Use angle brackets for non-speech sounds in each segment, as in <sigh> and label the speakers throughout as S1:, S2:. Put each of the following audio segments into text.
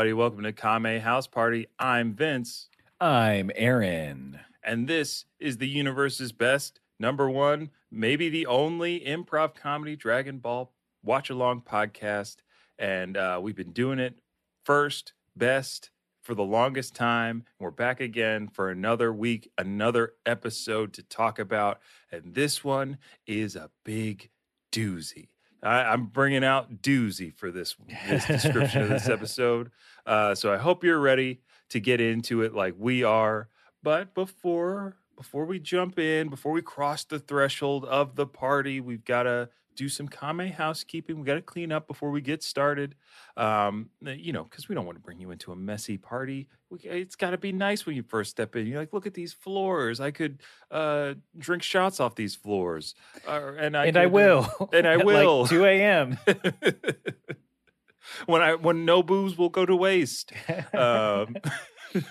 S1: Everybody, welcome to Kame House Party. I'm Vince,
S2: I'm Aaron.
S1: and this is the universe's best, number one, maybe the only improv comedy Dragon Ball watch along podcast. And uh, we've been doing it first, best for the longest time. We're back again for another week, another episode to talk about. And this one is a big doozy. I, I'm bringing out doozy for this, this description of this <laughs> episode. Uh, so I hope you're ready to get into it like we are. But before before we jump in, before we cross the threshold of the party, we've got to do some kame housekeeping. We got to clean up before we get started. Um, you know, because we don't want to bring you into a messy party. We, it's got to be nice when you first step in. You're like, look at these floors. I could uh, drink shots off these floors, uh, and I
S2: and I
S1: could, uh,
S2: will.
S1: and I <laughs> will.
S2: Like 2 a.m. <laughs> <laughs>
S1: when I when no booze will go to waste. <laughs> Um, <laughs>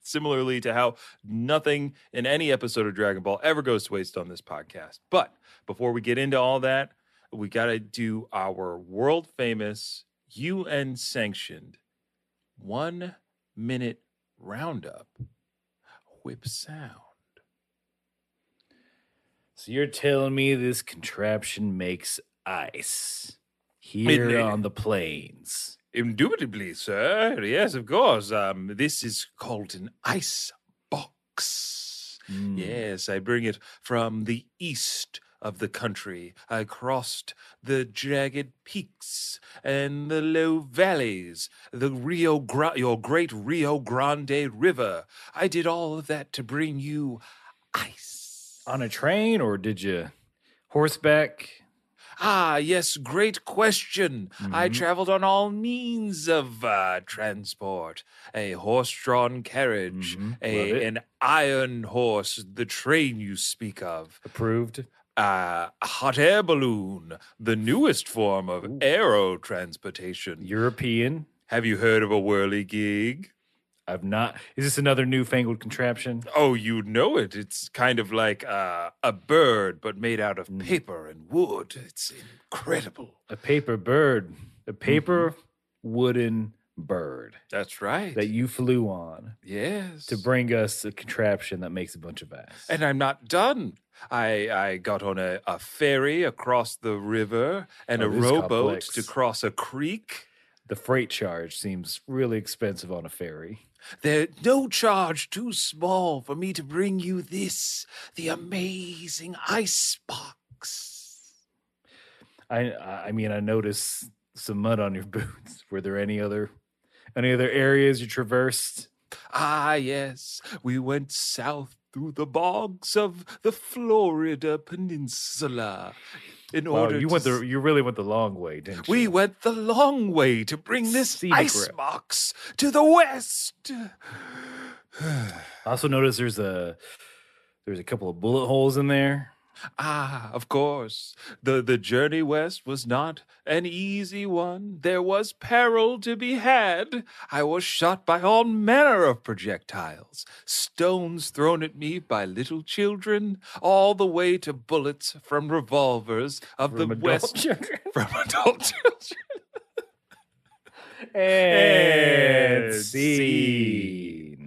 S1: similarly to how nothing in any episode of Dragon Ball ever goes to waste on this podcast. But before we get into all that, we got to do our world famous UN sanctioned one minute roundup whip sound.
S2: so you're telling me this contraption makes ice here
S1: It-
S2: on the plains?
S1: Indubitably, sir. Yes, of course. Um, this is called an ice box.
S2: Mm.
S1: Yes, I bring it from the east of the country. I crossed the jagged peaks and the low valleys, the Rio Gra- your great Rio Grande River. I did all of that to bring you ice.
S2: On a train, or did you horseback?
S1: Ah, yes, great question. I
S2: Mhm.
S1: traveled on all means of uh, transport a horse drawn carriage,
S2: Mhm,
S1: a, an iron horse, the train you speak of,
S2: Approved.
S1: uh, a hot air balloon, the newest form of
S2: Ooh.
S1: aero transportation.
S2: European.
S1: Have you heard of a whirly gig?
S2: I've not. Is this another newfangled contraption?
S1: Oh, you know it. It's kind of like uh, a bird, but made out of
S2: Mm.
S1: paper and wood. It's incredible.
S2: A paper bird. A paper
S1: Mm-hmm.
S2: wooden bird
S1: That's right.
S2: that you flew on
S1: yes.
S2: to bring us a contraption that makes a bunch of ice.
S1: And I'm not done. I I got on a, a ferry across the river and
S2: Oh,
S1: a rowboat to cross a creek.
S2: the freight charge seems really expensive on a ferry.
S1: There's no charge too small for me to bring you this, the amazing ice box.
S2: I I mean I noticed some mud on your <laughs> boots. Were there any other any other areas you traversed?
S1: Ah, yes, we went south through the bogs of the Florida Peninsula in
S2: Wow,
S1: order
S2: you went the you really went the long way, didn't you?
S1: We went the long way to bring this
S2: Scenic
S1: ice
S2: route.
S1: box to the west. <sighs>
S2: I also noticed there's a there's a couple of bullet holes in there.
S1: Ah, of course. The the journey west was not an easy one. There was peril to be had. I was shot by all manner of projectiles, stones thrown at me by little children, all the way to bullets from revolvers of
S2: from
S1: the west
S2: children. <laughs>
S1: from adult children. <laughs>
S2: and <laughs>
S1: And
S2: scene.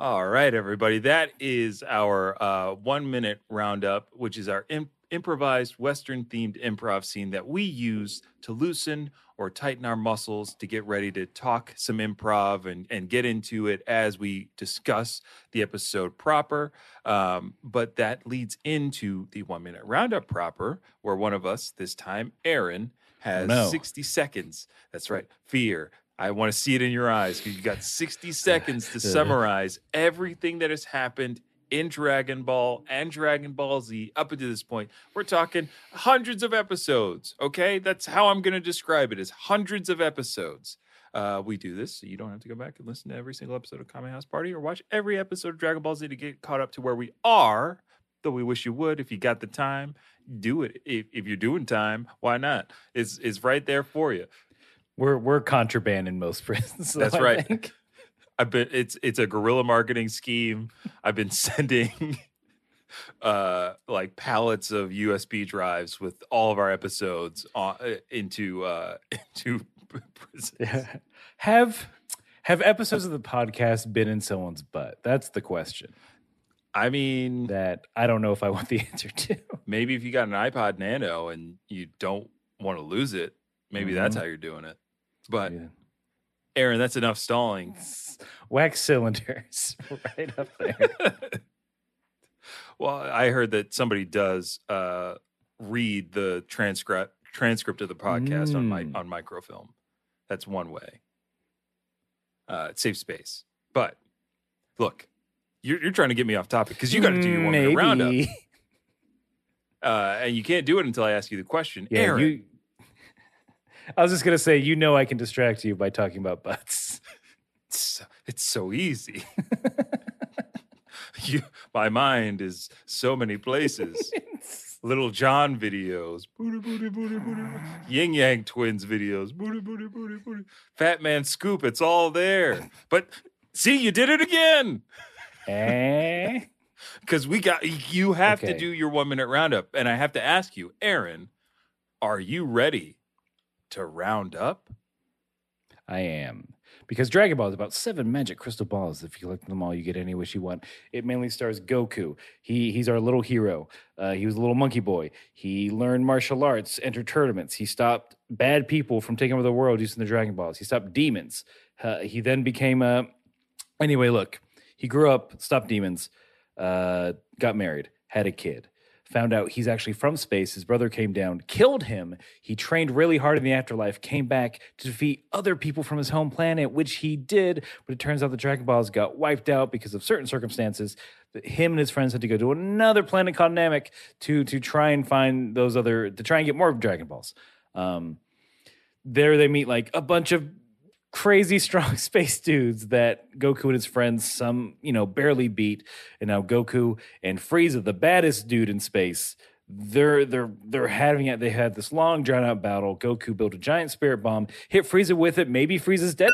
S1: All right, everybody. That is our uh, one minute roundup, which is our imp- improvised Western themed improv scene that we use to loosen or tighten our muscles to get ready to talk some improv and, and get into it as we discuss the episode proper. Um, but that leads into the one minute roundup proper, where one of us, this time Aaron, has
S2: no.
S1: 60 seconds. That's right. Fear. I want to see it in your eyes because you got 60 <laughs> seconds to summarize everything that has happened in Dragon Ball and Dragon Ball Z up until this point. We're talking hundreds of episodes. Okay, that's how I'm going to describe it. is hundreds of episodes. Uh, we do this so you don't have to go back and listen to every single episode of Kame House Party or watch every episode of Dragon Ball Z to get caught up to where we are. Though we wish you would, if you got the time, do it. If, if you're doing time, why not? It's it's right there for you.
S2: We're we're contraband in most <laughs> prisons.
S1: That's
S2: I
S1: right.
S2: think.
S1: I've been it's it's a guerrilla marketing scheme. I've been <laughs> sending uh like pallets of USB drives with all of our episodes on, uh, into uh <laughs> into prisons.
S2: Yeah. Have have episodes of the podcast been in someone's butt? That's the question
S1: I mean,
S2: that I don't know if I want the answer to.
S1: maybe if you got an iPod Nano and you don't want to lose it, maybe that's
S2: Mhm.
S1: how you're doing it. But
S2: Yeah.
S1: Aaron, that's enough stalling. <laughs>
S2: Wax cylinders <laughs> right up there. <laughs>
S1: well, I heard that somebody does uh, read the transcript transcript of the podcast on my
S2: Mm.
S1: on microfilm. That's one way. Uh, it saves space. But look, you're, you're trying to get me off topic because you got to do your one minute roundup,
S2: Maybe.
S1: uh, and you can't do it until I ask you the question.
S2: Yeah,
S1: Aaron,
S2: you. I was just gonna say, you know, I can distract you by talking about butts.
S1: it's, it's so easy. <laughs> you, my mind is so many places. <laughs> Lil Jon videos, booty, booty, booty, booty, <sighs> Yin Yang Twins videos, booty, booty, booty, booty. Fat Man Scoop, it's all there. But see, you did it again
S2: eh? <laughs>
S1: because we got you have to do your one minute roundup, and I have to ask you, Aaron, are you ready to round up?
S2: I am. Because Dragon Ball is about seven magic crystal balls. If you collect them all, you get any wish you want. It mainly stars Goku. He he's our little hero. Uh, he was a little monkey boy. He learned martial arts, entered tournaments. He stopped bad people from taking over the world using the Dragon Balls. He stopped demons. Uh, he then became a. Anyway, look, he grew up, stopped demons, uh, got married, had a kid. Found out he's actually from space. His brother came down, killed him. He trained really hard in the afterlife, came back to defeat other people from his home planet, which he did. But it turns out the Dragon Balls got wiped out because of certain circumstances. That him and his friends had to go to another planet called Namek to to try and find those other to try and get more Dragon Balls. Um, there they meet like a bunch of crazy strong <laughs> space dudes that Goku and his friends some you know barely beat, and now Goku and Frieza, the baddest dude in space, they're they're they're having it. They had this long drawn out battle. Goku built a giant spirit bomb, hit Frieza with it. Maybe Frieza's dead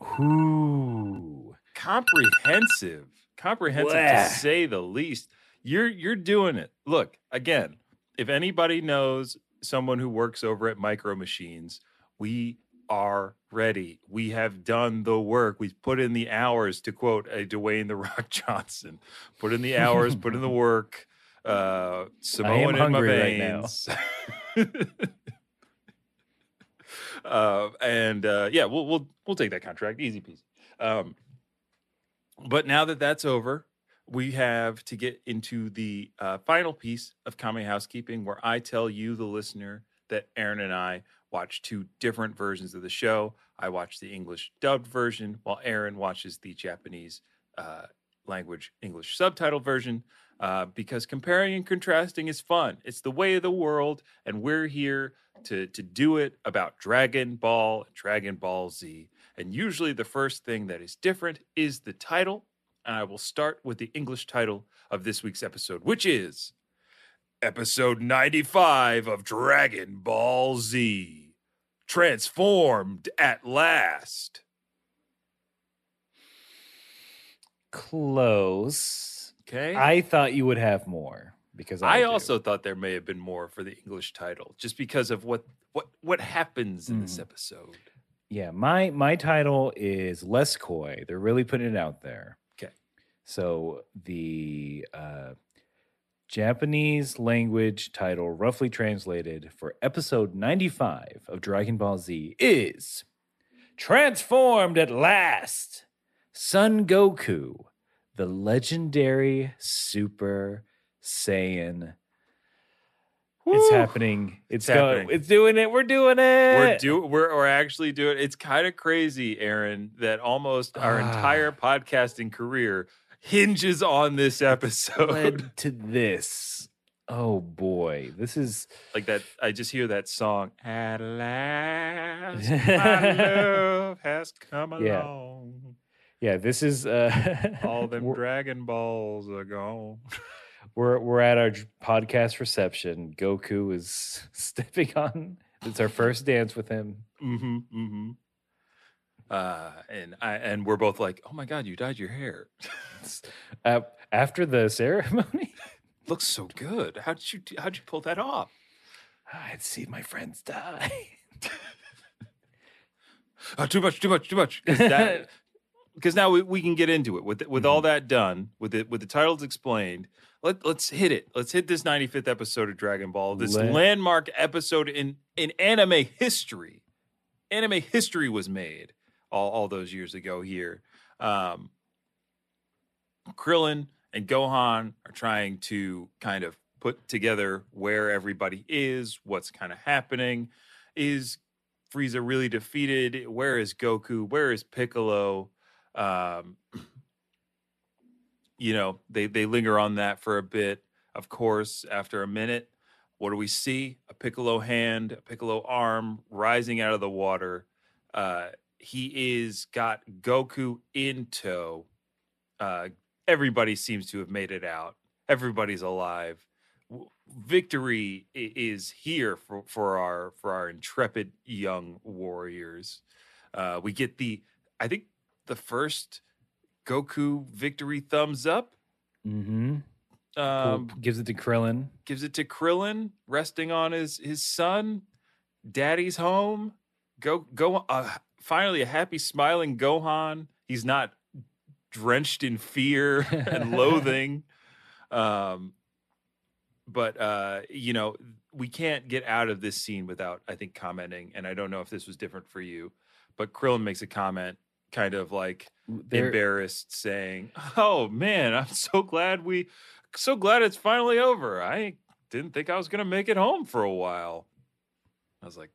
S2: now. Ooh,
S1: comprehensive comprehensive
S2: Blah.
S1: to say the least you're you're doing it look again if anybody knows someone who works over at micro machines we are ready we have done the work we've put in the hours to quote a dwayne the rock <laughs> johnson put in the hours put in the <laughs> work uh samoan in my
S2: hungry right now. <laughs>
S1: uh, and uh, yeah, we'll we'll we'll take that contract, easy peasy. Um, but now that that's over, we have to get into the uh, final piece of Kame Housekeeping, where I tell you, the listener, that Aaron and I watch two different versions of the show. I watch the English dubbed version, while Aaron watches the Japanese uh, language English subtitle version. Uh, because comparing and contrasting is fun. It's the way of the world, and we're here to to do it about Dragon Ball Dragon Ball Z. And usually, the first thing that is different is the title. And I will start with the English title of this week's episode, which is Episode 95 of Dragon Ball Z Transformed at Last.
S2: close.
S1: Okay.
S2: I thought you would have more because I,
S1: I also thought there may have been more for the English title, just because of what what what happens in this
S2: Mhm.
S1: episode.
S2: Yeah, my my title is less coy. They're really putting it out there.
S1: Okay.
S2: So the uh, Japanese language title, roughly translated for episode ninety five of Dragon Ball Z, is "Transformed at Last." Son Goku, the legendary Super Saiyan. It's happening. It's,
S1: It's
S2: going.
S1: happening.
S2: It's doing it. We're doing it.
S1: We're do we're, we're actually doing it. it's kind of crazy, Aaron, that almost our
S2: Ah.
S1: entire podcasting career hinges on this episode.
S2: led <laughs> to this. Oh boy, this is
S1: like that I just hear that song. At last <laughs> my love has come
S2: Yeah.
S1: along.
S2: yeah. This is uh, <laughs>
S1: All them Dragon Balls are gone.
S2: we're we're at our podcast reception. Goku is stepping on. It's our first dance with him.
S1: Mm-hmm. Mm-hmm. Uh, and I and we're both like, oh my god, you dyed your hair. <laughs>
S2: Uh, after the ceremony, <laughs>
S1: Looks so good. How did you how'd you pull that off?
S2: I'd see my friends die.
S1: oh, <laughs> too much, too much, too much. Because now we, we can get into it with with all that done, with it with the titles explained. Let let's hit it. Let's hit this 95th episode of Dragon Ball. This
S2: Let-
S1: landmark episode in in anime history. Anime history was made all all those years ago here. Um, Krillin and Gohan are trying to kind of put together where everybody is, what's kind of happening. Is Frieza really defeated? Where is Goku? Where is Piccolo? Um, you know, they they linger on that for a bit. Of course, after a minute, what do we see? A Piccolo hand, a Piccolo arm rising out of the water. Uh, he is got Goku in tow. Uh, everybody seems to have made it out. Everybody's alive. Victory is here for, for our for our intrepid young warriors. Uh, we get the, I think, the first Goku victory thumbs up.
S2: Mm-hmm.
S1: Um,
S2: gives it to Krillin.
S1: gives it to Krillin, resting on his his son. Daddy's home. Go go. Uh, finally, a happy, smiling Gohan. He's not drenched in fear <laughs> and loathing. Um, but uh, you know, we can't get out of this scene without, I think, commenting. And I don't know if this was different for you, but Krillin makes a comment, kind of like
S2: There,
S1: embarrassed, saying, "Oh man, I'm so glad we, so glad it's finally over. I didn't think I was gonna make it home for a while." I was like,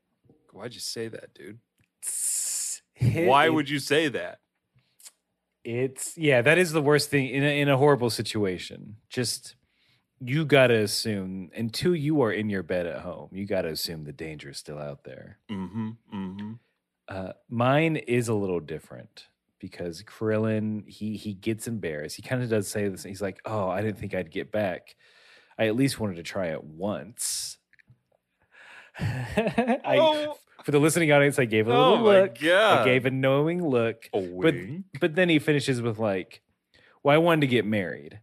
S1: "Why'd you say that, dude? <laughs> Why would you say that?"
S2: It's yeah, that is the worst thing in a, in a horrible situation. Just you gotta assume until you are in your bed at home, you gotta assume the danger is still out there.
S1: Mm-hmm. Mm-hmm.
S2: Uh, mine is a little different because Krillin he he gets embarrassed. He kind of does say this. He's like, "Oh, I didn't think I'd get back. I at least wanted to try it once." <laughs> I,
S1: oh,
S2: for the listening audience, I gave a
S1: oh
S2: little
S1: my
S2: look.
S1: god!
S2: I gave a knowing look.
S1: a wink.
S2: But then he finishes with like, "Well, I wanted to get married,"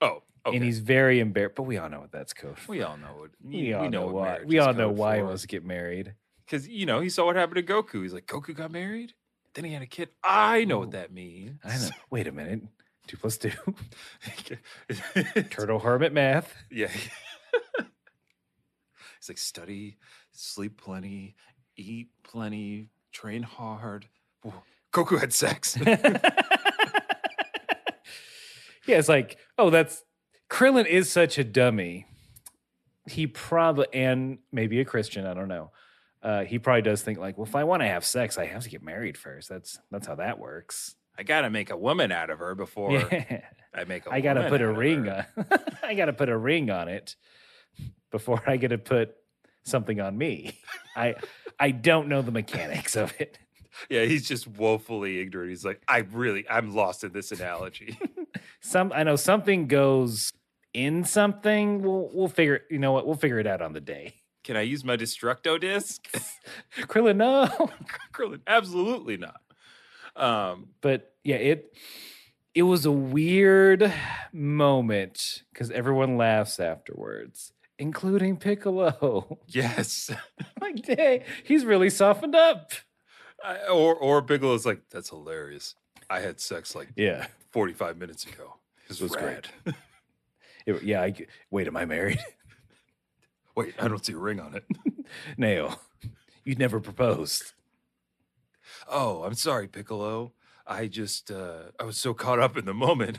S1: oh, okay.
S2: and he's very embarrassed. But we all know what that's code for.
S1: we all know what
S2: We all know, why. We all know why he wants to get married.
S1: because you know he saw what happened to Goku. He's like, Goku got married, then he had a kid. I know what that means.
S2: I know. <laughs> Wait a minute. Two plus two.
S1: Turtle. <laughs>
S2: Turtle hermit math.
S1: Yeah. <laughs> It's like study, sleep plenty, eat plenty, train hard. Whoa. Goku had sex. <laughs>
S2: yeah, it's like, oh, that's Krillin is such a dummy. He probably and maybe a Christian. I don't know. Uh, he probably does think like, well, if I want to have sex, I have to get married first. That's that's how that works.
S1: I gotta make a woman out of her before
S2: yeah.
S1: I make a
S2: I gotta put a
S1: out of
S2: ring
S1: her.
S2: on. <laughs> I gotta put a ring on it before I get to put something on me. I I don't know the mechanics of it.
S1: Yeah, he's just woefully ignorant. He's like, I really, I'm lost in this analogy. <laughs>
S2: Some I know something goes in something. We'll we'll figure. You know what? We'll figure it out on the day.
S1: Can I use my Destructo disc? <laughs>
S2: Krillin, no. <laughs>
S1: Krillin, absolutely not. Um,
S2: But yeah, it it was a weird moment because everyone laughs afterwards, including Piccolo. <laughs>
S1: yes.
S2: like, dang, he's really softened up.
S1: I, or or Piccolo's like, that's hilarious. I had sex like
S2: Yeah.
S1: 45 minutes ago. This was great. <laughs>
S2: It- yeah. I, wait, am I married? <laughs>
S1: Wait, I don't see a ring on it.
S2: Nail, you'd never proposed.
S1: Oh, I'm sorry, Piccolo. I just uh I was so caught up in the moment.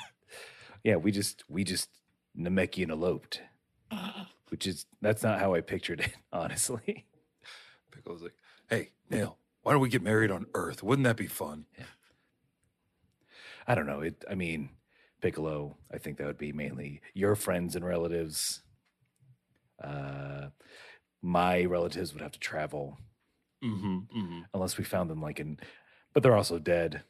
S2: Yeah, we just we just Namekian eloped, which is that's not how I pictured it, <laughs> honestly.
S1: Piccolo's like, "Hey, Nail, why don't we get married on Earth? Wouldn't that be fun?"
S2: I don't know. It. I mean, Piccolo. I think that would be mainly your friends and relatives. Uh, my relatives would have to travel
S1: Mm-hmm, mm-hmm.
S2: unless we found them like in, but they're also dead.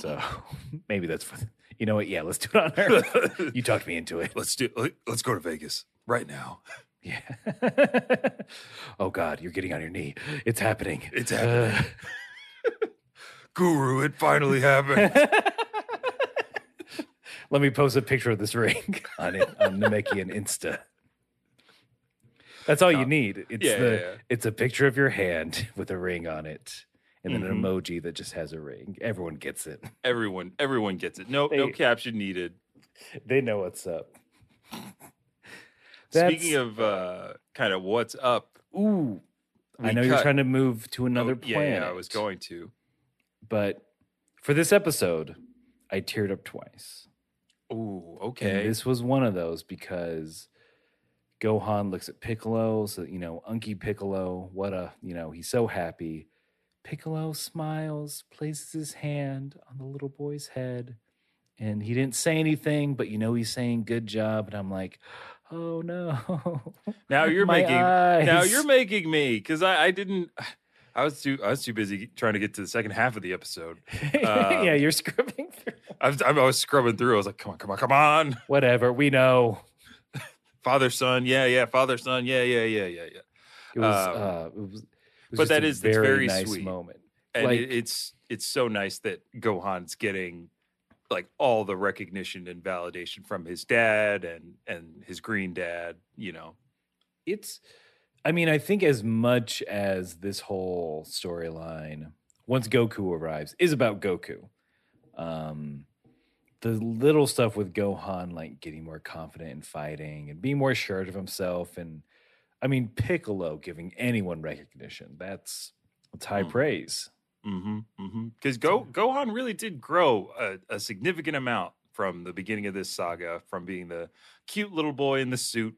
S2: So <laughs> maybe that's for. You know what? Yeah, let's do it on Earth. <laughs> you talked me into it.
S1: let's do let's go to Vegas right now. <laughs>
S2: Yeah. <laughs> oh God, you're getting on your knee. It's happening.
S1: It's happening. <laughs> Guru, it finally happened.
S2: Uh, let me post a picture of this ring on it on Namekian Insta. That's all you need. It's
S1: Yeah,
S2: the
S1: yeah, yeah.
S2: it's a picture of your hand with a ring on it. and then
S1: Mhm.
S2: an emoji that just has a ring. Everyone gets it.
S1: Everyone, everyone gets it. No, no caption needed.
S2: They know what's up.
S1: Speaking of uh, kind of what's up,
S2: Ooh, I know you're trying to move to
S1: oh,
S2: another
S1: yeah,
S2: planet.
S1: Yeah, I was going to.
S2: but for this episode, I teared up twice.
S1: Ooh,
S2: And
S1: okay.
S2: this was one of those because Gohan looks at Piccolo, so you know, Unky Piccolo, what a you know, he's so happy. Piccolo smiles, places his hand on the little boy's head, and he didn't say anything, but you know he's saying good job, and I'm like, oh no. <laughs>
S1: Now you're making now you're making me because I, I didn't. <sighs> I was too I was too busy trying to get to the second half of the episode. <laughs>
S2: yeah,
S1: Um,
S2: you're scrubbing through.
S1: I was, I was scrubbing through. I was like, come on, come on, come on. <laughs>
S2: Whatever, we know.
S1: Father, son, yeah, yeah. Father, son, yeah, yeah, yeah, yeah, yeah.
S2: It was
S1: Um,
S2: uh it was, it was
S1: but that
S2: a
S1: is- it's very
S2: nice
S1: sweet.
S2: moment.
S1: And
S2: Like-
S1: it, it's it's so nice that Gohan's getting like all the recognition and validation from his dad and and his green dad. You know,
S2: it's i mean i think as much as this whole storyline once goku arrives is about goku um the little stuff with gohan like getting more confident in fighting and being more sure of himself and i mean piccolo giving anyone recognition that's that's high
S1: Hmm.
S2: praise
S1: Mm-hmm. Mm-hmm. Because Go Gohan really did grow a, a significant amount from the beginning of this saga, from being the cute little boy in the suit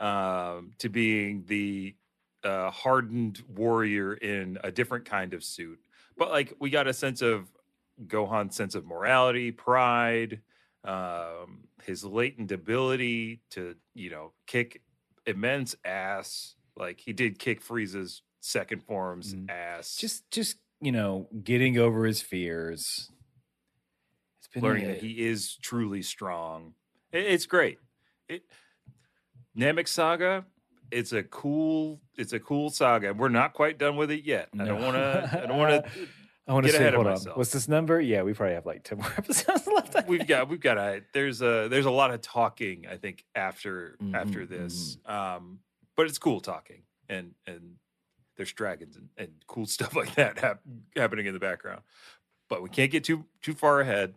S1: um, to being the uh, hardened warrior in a different kind of suit. But like we got a sense of Gohan's sense of morality, pride, um, his latent ability to you know kick immense ass. Like he did kick Frieza's second form's
S2: Mm.
S1: ass.
S2: just just you know getting over his fears it's been
S1: learning
S2: a-
S1: that he is truly strong. It- it's great. It, Namek Saga, it's a cool, it's a cool saga. We're not quite done with it yet. I don't want to. I don't want to. <laughs>
S2: I want to
S1: Get
S2: say,
S1: ahead of
S2: hold on. What's this number? Yeah, we probably have like ten more <laughs> episodes left. I
S1: We've
S2: think.
S1: got, we've got a. There's a, there's a lot of talking. I think after after
S2: Mhm,
S1: this, um, but it's cool talking and and there's dragons and, and cool <laughs> stuff like that hap- happening in the background. But we can't get too too far ahead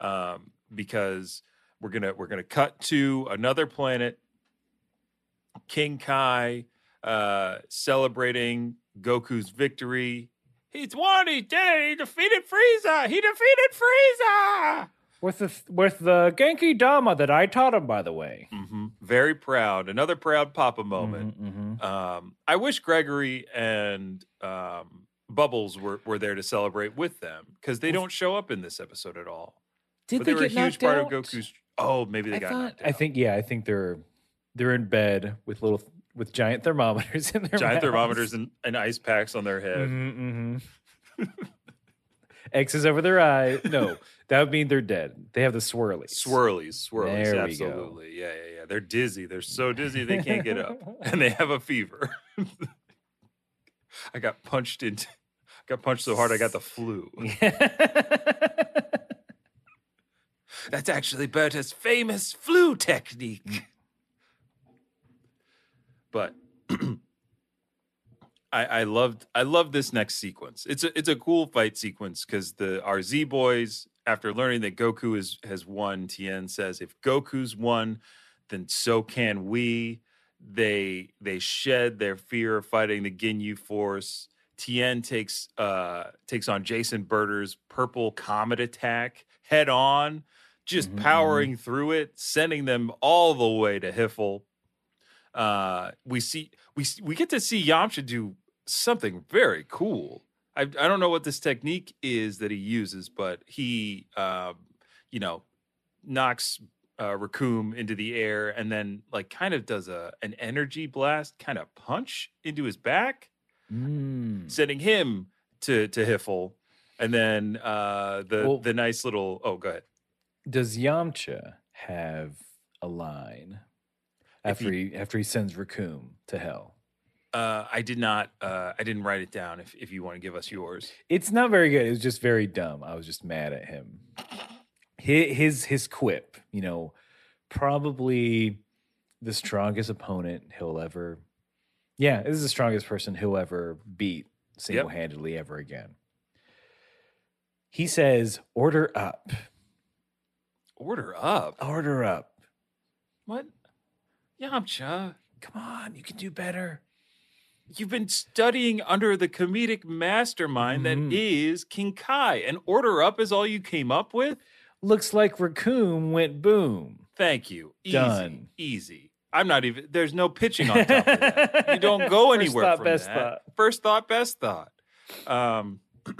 S1: um, because we're gonna we're gonna cut to another planet. King Kai uh, celebrating Goku's victory. He's won. He did it. He defeated Frieza. He defeated Frieza.
S2: with the with the Genki Dama that I taught him, by the way.
S1: hmm Very proud. Another proud Papa moment.
S2: Mhm, mhm.
S1: Um, I wish Gregory and um, Bubbles were, were there to celebrate with them because they don't show up in this episode at all.
S2: Did
S1: but
S2: they,
S1: they, were
S2: get
S1: a huge part
S2: out?
S1: of Goku's. Oh, maybe they
S2: I
S1: got
S2: thought-
S1: knocked
S2: I think yeah, I think they're they're in bed with little with giant thermometers <laughs> in their
S1: giant
S2: mouths.
S1: thermometers and, and ice packs on their head.
S2: Mhm, mhm. X's over their eye. No, that would mean they're dead. They have the swirlies.
S1: Swirlies, swirlies,
S2: There we go.
S1: absolutely. Yeah, yeah, yeah. They're dizzy. They're so dizzy they can't get up, <laughs> and they have a fever. <laughs> I got punched into. Got punched so hard I got the flu. <laughs> That's actually Burter's famous flu technique. But <clears throat> I, I loved I love this next sequence. It's a it's a cool fight sequence because the RZ boys, after learning that Goku is has won, Tien says, if Goku's won, then so can we. They they shed their fear of fighting the Ginyu Force. Tien takes uh takes on Jeice and Burter's purple comet attack head on, just
S2: Mhm, mhm.
S1: powering through it, sending them all the way to Hiffle. Uh, we see we we get to see Yamcha do something very cool. I I don't know what this technique is that he uses, but he uh, you know knocks uh, Recoome into the air and then like kind of does a an energy blast kind of punch into his back
S2: Mm.
S1: sending him to to Hiffle, and then uh, the
S2: Well-
S1: the nice little. Oh, go ahead.
S2: Does Yamcha have a line after he, after he sends Recoome to hell?
S1: Uh, I did not. Uh, I didn't write it down. If if you want to give us yours,
S2: It's not very good. It was just very dumb. I was just mad at him. His his, his quip, you know, probably the strongest opponent he'll ever. Yeah, this is the strongest person he'll ever beat single handedly ever again. He says, "Order up,
S1: Order up.
S2: order up."
S1: What? Yamcha,
S2: Come on, you can do better.
S1: you've been studying under the comedic mastermind that
S2: Mhm.
S1: is King Kai, and order up is all you came up with?
S2: Looks like Recoome went boom.
S1: Thank you. Easy.
S2: Done.
S1: Easy. I'm not even there's no pitching on top of that. You don't go <laughs>
S2: First
S1: anywhere
S2: thought,
S1: from
S2: best
S1: that.
S2: thought.
S1: First thought, best thought. Um, <clears throat>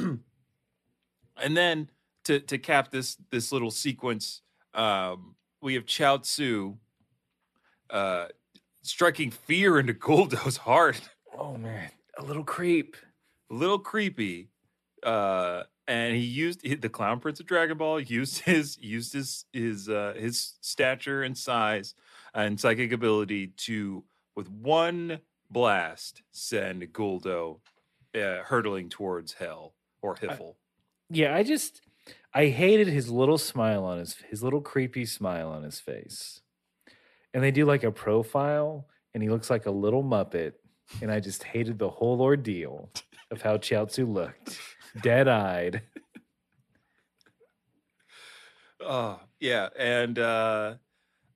S1: and then to to cap this this little sequence, um, we have Chao Tzu uh, striking fear into <laughs> Guldo's heart.
S2: Oh man, a little creep.
S1: A little creepy. Uh, and he used he- the Clown Prince of Dragon Ball used <laughs> his used his his uh, his stature and size and psychic ability to with one blast send Guldo uh, hurtling towards hell or Hiffle.
S2: Yeah, I just I hated his little smile on his his little creepy smile on his face. And they do like a profile and he looks like a little muppet and I just hated the whole ordeal of how Chiaotzu looked. Dead-eyed.
S1: Oh yeah, and uh,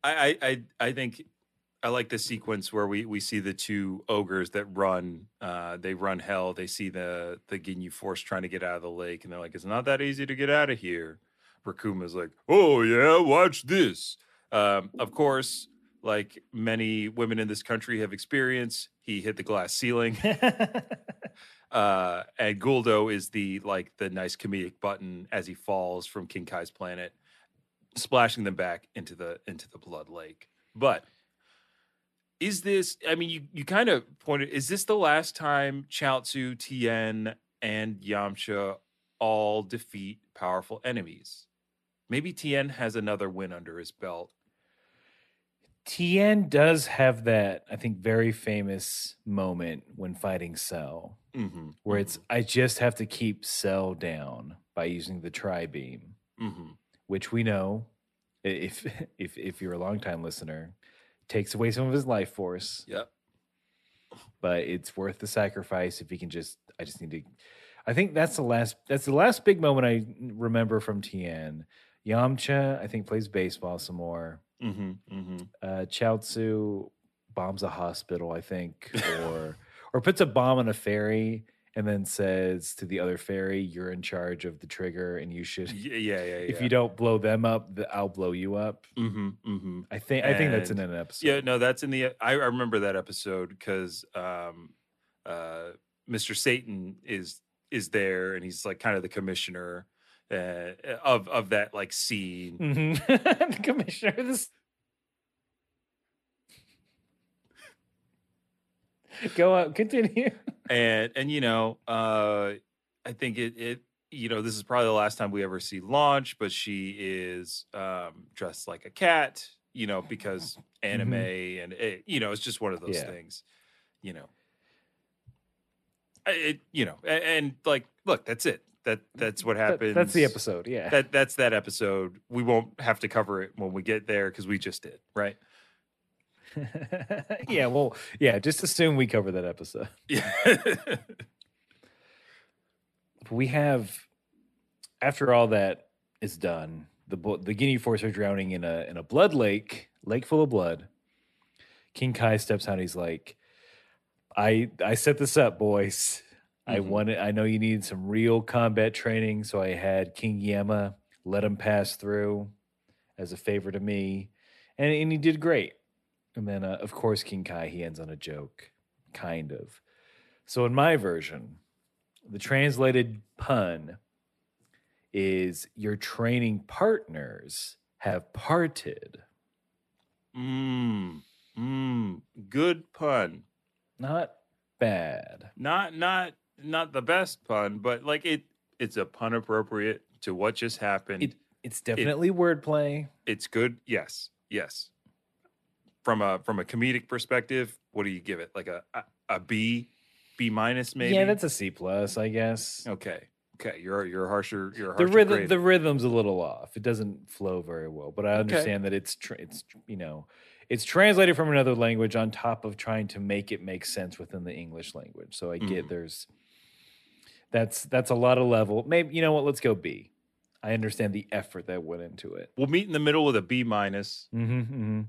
S1: I, I I I think I like the sequence where we we see the two ogres that run. Uh, they run hell. They see the the Ginyu Force trying to get out of the lake, and they're like, "It's not that easy to get out of here." Recoome's like, "Oh yeah, watch this." Um, of course, like many women in this country have experienced, he hit the glass ceiling. <laughs> uh, and Guldo is the like the nice comedic button as he falls from King Kai's planet, splashing them back into the into the blood lake. But is this? I mean, you you kind of pointed. Is this the last time Chaozu, Tien, and Yamcha all defeat powerful enemies? Maybe Tien has another win under his belt.
S2: Tien does have that, I think, very famous moment when fighting Cell,
S1: Mm-hmm.
S2: where it's I just have to keep Cell down by using the tri beam.
S1: mm-hmm.
S2: which we know if <laughs> if if you're a longtime listener takes away some of his life force
S1: Yep.
S2: but it's worth the sacrifice if he can just i just need to i think that's the last that's the last big moment i remember from tien yamcha i think plays baseball some more
S1: Mm-hmm. Mm-hmm.
S2: uh chaozu bombs a hospital i think or or puts a bomb on a ferry and then says to the other ferry you're in charge of the trigger and you should
S1: Yeah, yeah, yeah. <laughs>
S2: if you don't blow them up, I'll blow you up.
S1: Mm-hmm. Mm-hmm.
S2: I think I think that's in an episode.
S1: Yeah, no, that's in the. I, I remember that episode because um, uh, Mr. Satan is is there, and he's like kind of the commissioner uh, of of that like scene.
S2: Mhm. the commissioner. This... Go up. Continue.
S1: and and you know uh i think it it you know this is probably the last time we ever see launch but she is um dressed like a cat you know because anime and it, you know it's just one of those
S2: Mm-hmm. Yeah.
S1: things you know it you know and, and like look that's it that that's what
S2: That- that's the episode. Yeah.
S1: that that's that episode we won't have to cover it when we get there because we just did right <laughs>
S2: yeah. Well. Yeah. Just assume we cover that episode. <laughs>
S1: yeah
S2: we have after all that is done the the ginyu force are drowning in a in a blood lake lake full of blood king kai steps out he's like i i set this up boys i
S1: Mhm.
S2: wanted i know you need some real combat training so i had king yama let him pass through as a favor to me and, and he did great and then uh, of course king kai he ends on a joke kind of so in my version the translated pun is your training partners have parted.
S1: mm, mm, good pun
S2: Not bad.
S1: not not not the best pun, but like it it's a pun appropriate to what just happened.
S2: It, it's definitely wordplay.
S1: it's good. Yes. Yes. From a from a comedic perspective, what do you give it? Like a a, a B, B minus maybe?
S2: Yeah, that's a C plus, I guess.
S1: okay. Okay, you're you're harsher you're harsher
S2: the rhythm,
S1: grade.
S2: the rhythm's a little off. It doesn't flow very well, but I
S1: Okay.
S2: understand that it's tr- it's you know it's translated from another language on top of trying to make it make sense within the English language. So I get
S1: Mhm.
S2: there's That's that's a lot of level. Maybe you know what? Let's go B. I understand the effort that went into it.
S1: We'll meet in the middle with a B minus
S2: Mm-hmm, mm-hmm.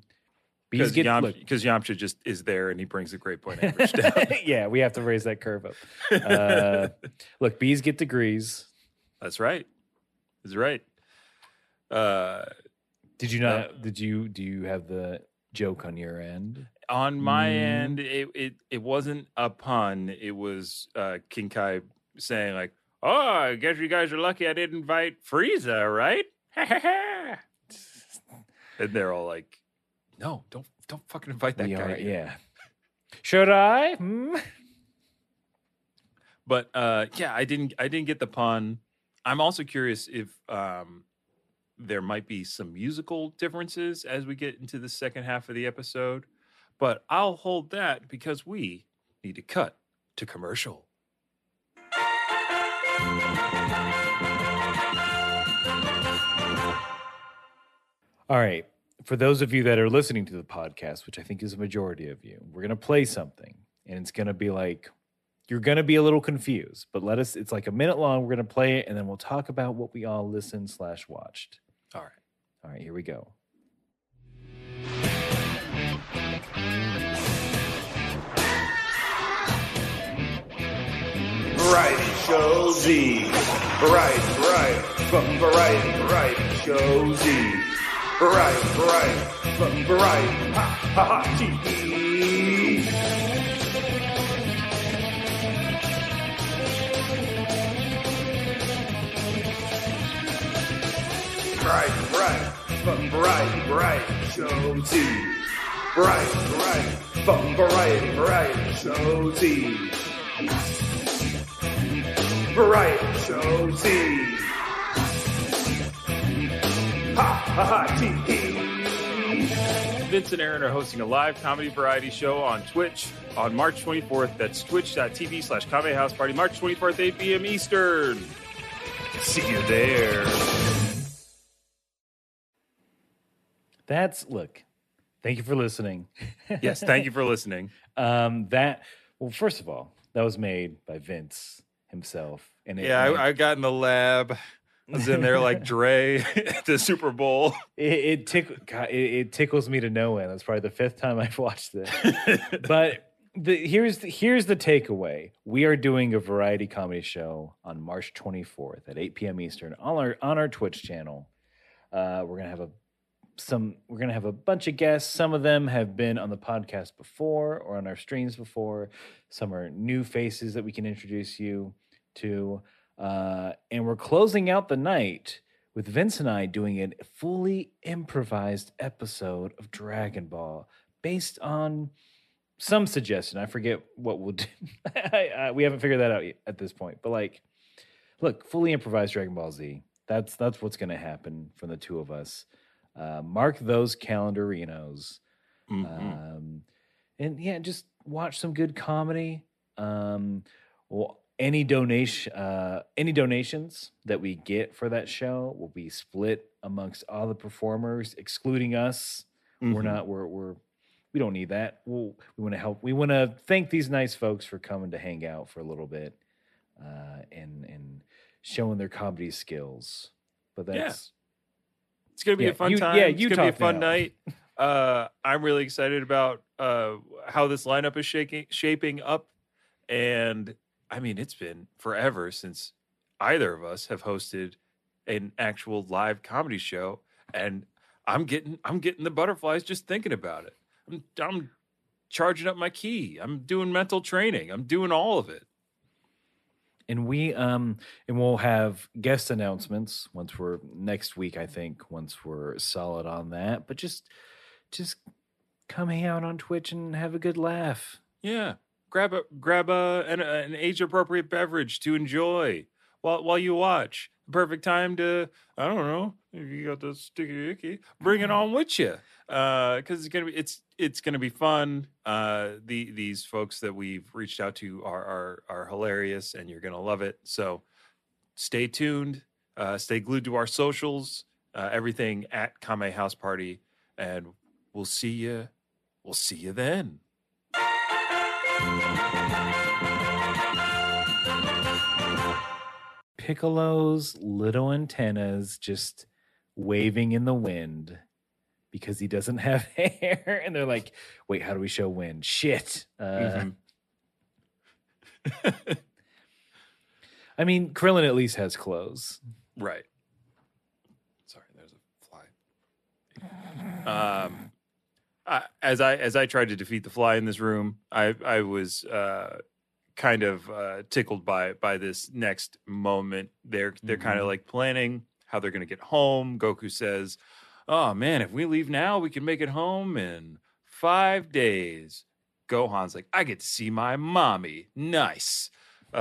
S1: because
S2: Bees get
S1: Yam-
S2: look,
S1: 'cause Yamcha just is there and he brings a great point <laughs> average down.
S2: yeah, we have to raise that curve up. Uh, <laughs> look, bees get degrees.
S1: That's right. That's right. Uh,
S2: Did you not? Did you? Do you have the joke on your end?
S1: on my
S2: Mm.
S1: end, it, it it wasn't a pun. It was uh, King Kai saying like, "Oh, I guess you guys are lucky I didn't invite Frieza, right?" <laughs> and they're all like, "No, don't don't fucking invite that
S2: We
S1: guy."
S2: are- yeah. <laughs> Should I? Hmm?
S1: But uh, yeah, I didn't I didn't get the pun. I'm also curious if um, there might be some musical differences as we get into the second half of the episode. But I'll hold that because we need to cut to commercial.
S2: All right. For those of you that are listening to the podcast, which I think is a majority of you, we're going to play something and it's going to be like, you're going to be a little confused, but let us, it's like a minute long. We're going to play it and then we'll talk about what we all listened slash watched.
S1: All right.
S2: All right, here we go.
S3: Variety Show Z. Variety, variety, from Variety, Variety Show Z. Variety, variety, from Variety, ha ha ha TV. Variety, variety, from Variety, Variety Show Z. Variety, variety, from Variety, Variety Show Z. Variety Show Z. Ha ha ha TV.
S1: Vince and Aaron are hosting a live comedy variety show on Twitch on March 24th. That's twitch.tv slash comedy house party, March 24th, 8 p.m. Eastern. See you there.
S2: That's, look, thank you for listening.
S1: Yes, thank you for listening. <laughs>
S2: Um, that, well, first of all, that was made by Vince himself. And it,
S1: Yeah,
S2: made-
S1: I, I got in the lab. I was in there like <laughs> Dre at the Super Bowl.
S2: it, it, tick, God, it, it tickles me to no end. That's probably the fifth time I've watched this. but the, here's the, here's the takeaway: we are doing a variety comedy show on March 24th at 8 p.m. Eastern on our on our Twitch channel. Uh, we're gonna have a some we're gonna have a bunch of guests. Some of them have been on the podcast before or on our streams before. Some are new faces that we can introduce you to. Uh, and we're closing out the night with Vince and I doing a fully improvised episode of Dragon Ball based on some suggestion. I forget what we'll do. <laughs> I, I, we haven't figured that out yet at this point. But like, look, fully improvised Dragon Ball Z. That's that's what's going to happen from the two of us. Uh, mark those calendarinos,
S1: Mhm.
S2: um, and yeah, just watch some good comedy. Um, well, any donation, uh, any donations that we get for that show will be split amongst all the performers, excluding us. We're
S1: Mhm.
S2: not. We're we're we don't need that. We'll, we want to help. We want to thank these nice folks for coming to hang out for a little bit, uh, and and showing their comedy skills. But that's
S1: It's gonna be
S2: Yeah,
S1: a fun
S2: you-
S1: time.
S2: yeah,
S1: it's
S2: you
S1: gonna be a fun night. Uh, I'm really excited about uh, how this lineup is shaking shaping up, and I mean it's been forever since either of us have hosted an actual live comedy show, and I'm getting I'm getting the butterflies just thinking about it. I'm I'm charging up my ki. I'm doing mental training. I'm doing all of it.
S2: And we um and we'll have guest announcements once we're next week. I think once we're solid on that. But just just come hang out on Twitch and have a good laugh.
S1: Yeah, grab a grab a an, an age appropriate beverage to enjoy while while you watch. Perfect time to I don't know you got the sticky icky, bring it on with you because it's gonna be it's it's gonna be fun. Uh, the these folks that we've reached out to are are are hilarious and you're gonna love it. So stay tuned, uh, stay glued to our socials, uh, everything at Kame House Party, and we'll see you. We'll see you then.
S2: Piccolo's little antennas just waving in the wind because he doesn't have <laughs> hair. And they're like, wait, how do we show wind? Shit. Uh,
S1: Mhm. <laughs>
S2: I mean, Krillin at least has clothes.
S1: Right. Sorry, there's a fly. Um, I, as I as I tried to defeat the fly in this room, I I was uh, kind of uh, tickled by by this next moment. They're they're kind of like planning how they're going to get home. Goku says, "Oh man, if we leave now, we can make it home in five days." Gohan's like, "I get to see my mommy. Nice." <laughs>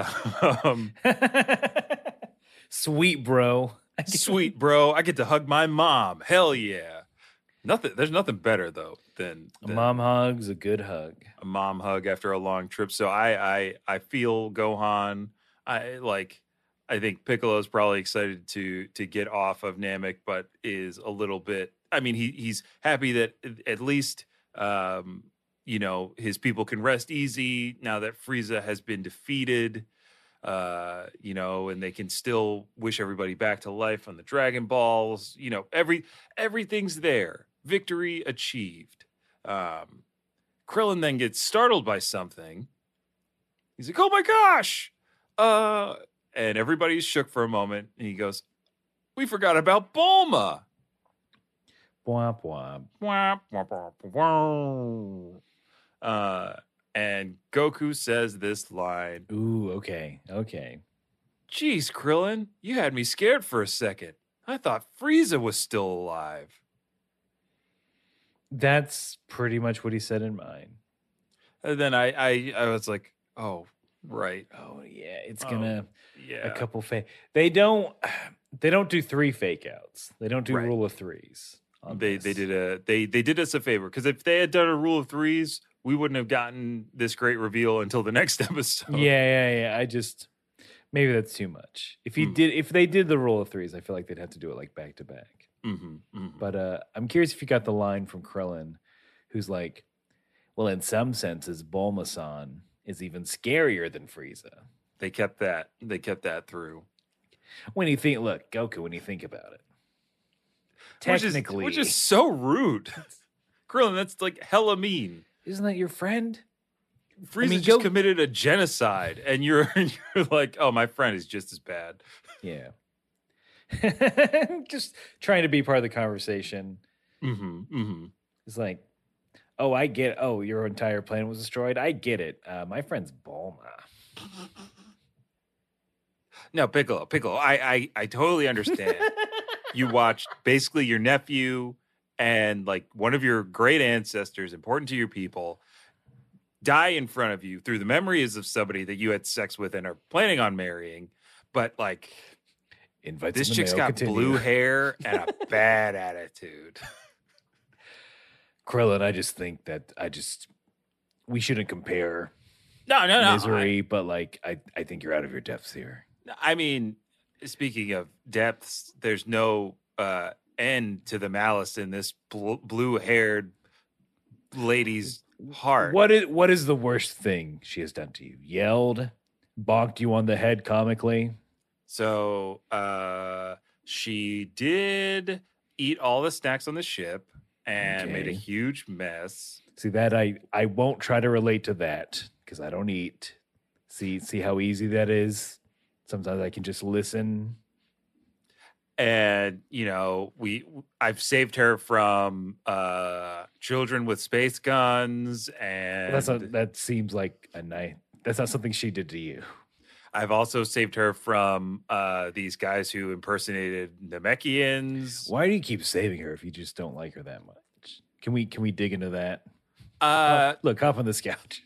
S1: Um, <laughs>
S2: Sweet, bro. <laughs>
S1: Sweet, bro. I get to hug my mom. Hell yeah. Nothing there's nothing better though than,
S2: A mom hug's a good hug.
S1: a mom hug after a long trip. So I I I feel Gohan. I like I think Piccolo's probably excited to to get off of Namek, but is a little bit I mean he he's happy that at least um you know his people can rest easy now that Frieza has been defeated uh you know and they can still wish everybody back to life on the dragon balls you know every everything's there. Victory achieved. Um krillin then gets startled by something. He's like oh my gosh! Uh and everybody's shook for a moment and he goes we forgot about bulma
S2: Womp womp.
S1: Wah, wah, wah. uh and goku says this line
S2: Ooh, okay. Okay.
S1: Geez, Krillin, you had me scared for a second. I thought Frieza was still alive.
S2: That's pretty much what he said in mine.
S1: And then I, I, I was like, oh, right,
S2: Oh yeah, it's
S1: Oh,
S2: gonna
S1: yeah.
S2: a couple fake. They don't. <sighs> They don't do three fake outs. They don't do
S1: Right.
S2: rule of threes.
S1: They, they did a, they, they did us a favor because if they had done a rule of threes, we wouldn't have gotten this great reveal until the <laughs> next episode.
S2: Yeah, yeah, yeah. I just maybe that's too much. If he
S1: Mm.
S2: did, if they did the rule of threes, I feel like they'd have to do it like back to back.
S1: hmm hmm
S2: But uh, I'm curious if you got the line from Krillin, who's like, "Well, in some senses, Bulma-san is even scarier than Frieza."
S1: They kept that. They kept that through.
S2: When you think, look, Goku, when you think about it,
S1: Which is-
S2: technically,
S1: which is, so rude. <laughs> Krillin, that's like hella mean.
S2: isn't that your friend?
S1: Frieza
S2: mean,
S1: just
S2: Go-
S1: committed a genocide, and you're <laughs> you're like, oh, my friend is just as bad. <laughs>
S2: Yeah. Just trying to be part of the conversation.
S1: Mm-hmm. Mm-hmm.
S2: It's like, oh, I get. Oh, your entire planet was destroyed. I get it. Uh, my friend's Bulma.
S1: No, Piccolo, Piccolo. I I, I totally understand. <laughs> you watched basically your nephew and like one of your great ancestors, important to your people, die in front of you through the memories of somebody that you had sex with and are planning on marrying. But like
S2: Invites
S1: this chick's
S2: mail,
S1: got
S2: continue.
S1: blue hair and a <laughs> bad attitude.
S2: Krillin, I just think that I just we shouldn't compare
S1: No, no, no. I-
S2: misery, but like I, I think you're out of your depths here.
S1: I mean, speaking of depths, there's no uh, end to the malice in this bl- blue-haired lady's heart.
S2: What is what is the worst thing she has done to you? Yelled, bonked you on the head comically.
S1: So uh, she did eat all the snacks on the ship and made a huge mess.
S2: See that I I won't try to relate to that because I don't eat. See see how easy that is. Sometimes I can just listen.
S1: And you know, we I've saved her from uh, children with space guns, and
S2: That's not, that seems like a night. That's not something she did to you.
S1: I've also saved her from uh, these guys who impersonated Namekians.
S2: Why do you keep saving her if you just don't like her that much? Can we can we dig into that?
S1: Uh,
S2: Look, hop on this couch.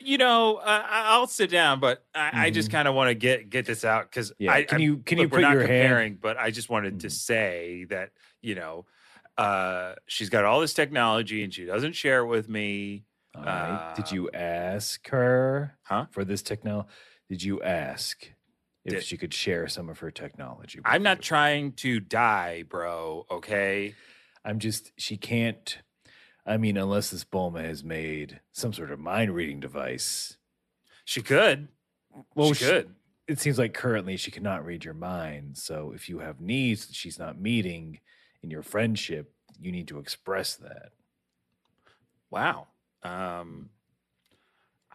S1: you know, uh, I- I'll sit down, but I, I just kind of want to get get this out because
S2: Mm-hmm. Yeah,
S1: I,
S2: can you- can you
S1: look, we're
S2: put
S1: not
S2: your hand-
S1: comparing, but I just wanted to
S2: Mhm.
S1: say that you know, uh, she's got all this technology and she doesn't share it with me.
S2: All right. Did
S1: Uh,
S2: you ask her
S1: Huh?
S2: for this technology? Did you ask if
S1: Did-
S2: she could share some of her technology?
S1: I'm not
S2: you?
S1: trying to die, bro. Okay.
S2: I'm just she can't. I mean, unless this Bulma has made some sort of mind reading device.
S1: She could.
S2: Well,
S1: she
S2: she-
S1: could.
S2: it seems like currently she cannot read your mind. So if you have needs that she's not meeting in your friendship, you need to express that.
S1: Wow. Um,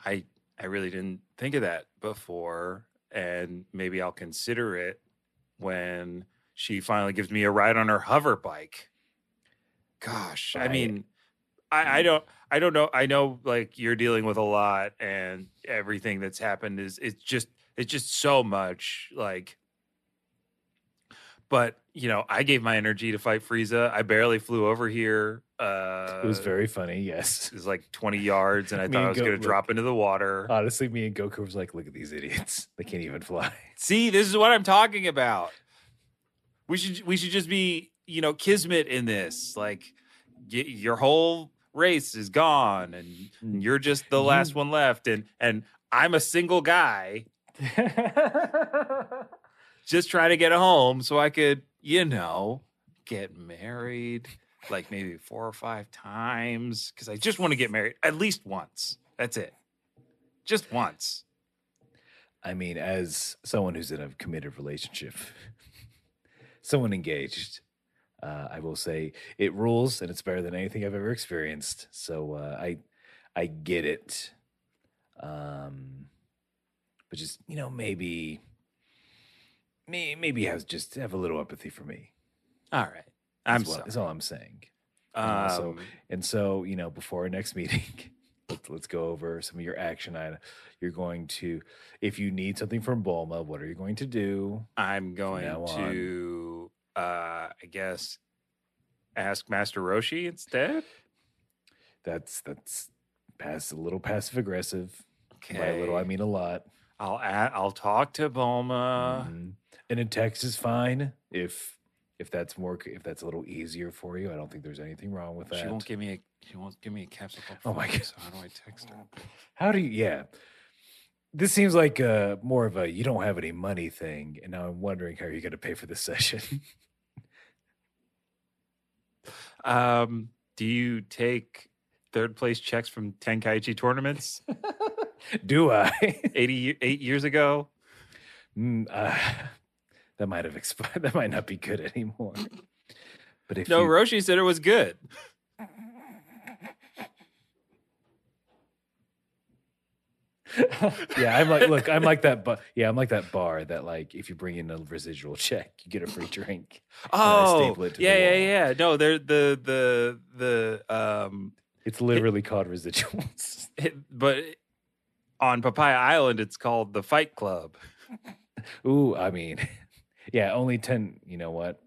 S1: I I really didn't think of that before, and maybe I'll consider it when she finally gives me a ride on her hover bike. Gosh, I mean, I, I don't I don't know. I know like you're dealing with a lot, and everything that's happened is it's just it's just so much like. But you know, I gave my energy to fight Frieza. I barely flew over here. Uh,
S2: It was very funny. Yes.
S1: it was like 20 yards, and I <laughs> thought
S2: and
S1: I was
S2: Go-
S1: going to drop into the water.
S2: Honestly, me and Goku was like, look at these idiots. <laughs> They can't even fly. <laughs>
S1: See, this is what I'm talking about. We should we should just be, you know, kismet in this. Like, y- your whole race is gone, and you're just the last one left, and and I'm a single guy just trying to get a home so I could, you know, get married like maybe four or five times because I just want to get married at least once. That's it, just once.
S2: I mean, as someone who's in a committed relationship, <laughs> someone engaged, uh, I will say it rules, and it's better than anything I've ever experienced. So uh, I, I get it. Um, but just you know, maybe, may, maybe have just have a little empathy for me.
S1: All right, I'm
S2: That's what-
S1: sorry.
S2: That's all I'm saying.
S1: Um,
S2: also- And so, you know, before our next <laughs> meeting, let's, let's go over some of your action items. You're going to, if you need something from Bulma, what are you going to do?
S1: I'm going to, uh, I guess, ask Master Roshi instead.
S2: That's that's pass a little passive aggressive.
S1: Okay,
S2: By a little, I mean a lot.
S1: I'll add, I'll talk to Bulma.
S2: Mhm. And a text is fine if if that's more if that's a little easier for you. I don't think there's anything wrong with that.
S1: She won't give me a she won't give me a capsule.
S2: Oh my God.
S1: So how do I text her?
S2: How do you? Yeah, this seems like uh more of a you don't have any money thing, and now I'm wondering how you're going to pay for this session. <laughs>
S1: Um, do you take third place checks from Tenkaichi tournaments <laughs>
S2: do I? <laughs>
S1: 88 years ago?
S2: Mm, uh, that might have expired. <laughs> That might not be good anymore. But if
S1: No,
S2: you,
S1: Roshi said it was good. <laughs>
S2: yeah, I'm like, look, I'm like that, but yeah, I'm like that bar that like if you bring in a residual check, you get a free drink.
S1: Oh,
S2: staple it to the
S1: yeah, yeah, yeah. No, they're the the the um,
S2: It's literally called residuals. <laughs>
S1: it, but on Papaya Island, it's called the Fight Club.
S2: Ooh, I mean, yeah, only ten. You know what?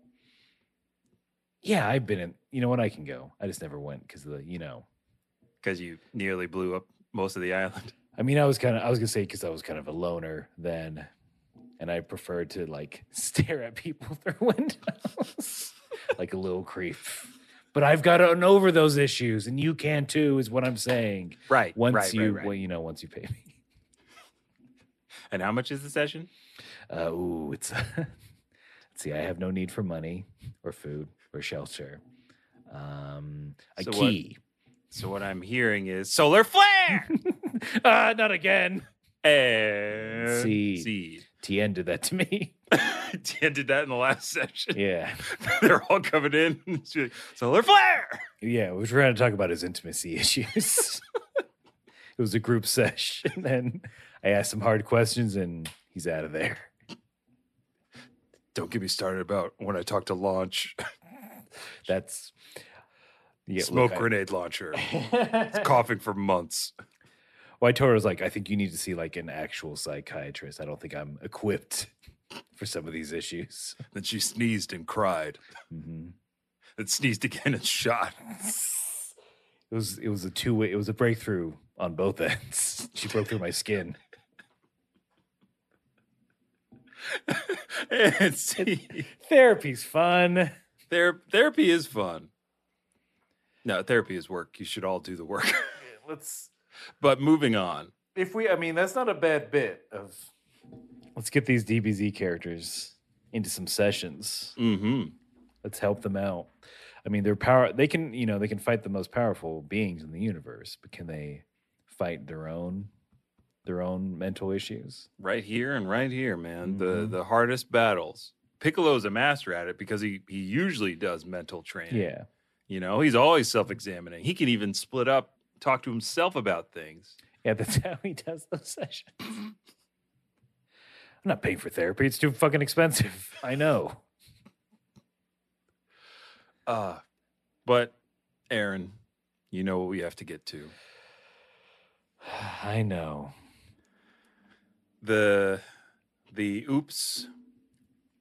S2: Yeah, I've been in. You know what? I can go. I just never went because of the. You know,
S1: because you nearly blew up most of the island. <laughs>
S2: I mean, I was kind of. I was gonna say because I was kind of a loner then, and I preferred to like <laughs> stare at people <laughs> through windows, like a little creep. But I've gotten over those issues, and you can too. Is what I'm saying.
S1: Right.
S2: Once
S1: right,
S2: you,
S1: right, right.
S2: well, you know, once you pay me.
S1: And how much is the session?
S2: Uh, ooh, it's. See, I have no need for money or food or shelter. Um, a
S1: So what-
S2: key.
S1: So what I'm hearing is solar flare <laughs>
S2: ah, not again.
S1: and
S2: Seed.
S1: seed.
S2: Tien did that to me. <laughs>
S1: Tien did that in the last session.
S2: yeah. <laughs>
S1: They're all coming in. Solar flare.
S2: Yeah, we were trying to talk about his intimacy issues. it was a group sesh, and then I asked some hard questions, and he's out of there.
S1: Don't get me started about when I talk to launch <laughs>
S2: That's yeah,
S1: smoke
S2: look, I-
S1: grenade launcher. <laughs> Coughing for months.
S2: Well, I told her I was like, I think you need to see like an actual psychiatrist. I don't think I'm equipped <laughs> for some of these issues.
S1: Then she sneezed and cried.
S2: hmm
S1: Then sneezed again and shot.
S2: It was it was a two way. It was a breakthrough on both ends. She broke through my skin. <laughs>
S1: and see, <laughs>
S2: Therapy's fun.
S1: ther- therapy is fun. No, therapy is work. You should all do the work. <laughs>
S2: Let's
S1: but moving on.
S2: if we. I mean, that's not a bad bit of. Let's get these DBZ characters into some sessions.
S1: Mm-hmm.
S2: Let's help them out. I mean, they're power. They can, you know, they can fight the most powerful beings in the universe, but can they fight their own their own mental issues.
S1: right here and right here, man. The
S2: Mhm.
S1: the hardest battles. Piccolo's a master at it because he he usually does mental training.
S2: Yeah.
S1: You know, he's always self-examining. He can even split up, talk to himself about things.
S2: Yeah, that's <laughs> how he does those sessions. I'm not paying for therapy. It's too fucking expensive. <laughs> I know.
S1: Uh but Aaron, you know what we have to get to. <sighs>
S2: I know.
S1: The the oops.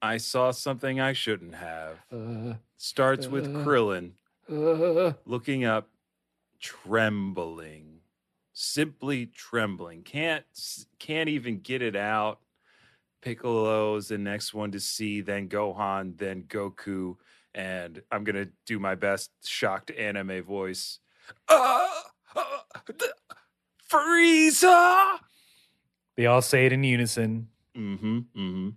S1: I saw something I shouldn't have.
S2: Uh,
S1: Starts with. Krillin
S2: uh,
S1: looking up, trembling, simply trembling. Can't can't even get it out. Piccolo's the next one to see, then Gohan, then Goku, and I'm gonna do my best shocked anime voice. Uh, uh, Frieza.
S2: They all say it in unison.
S1: Mm-hmm. Mm-hmm.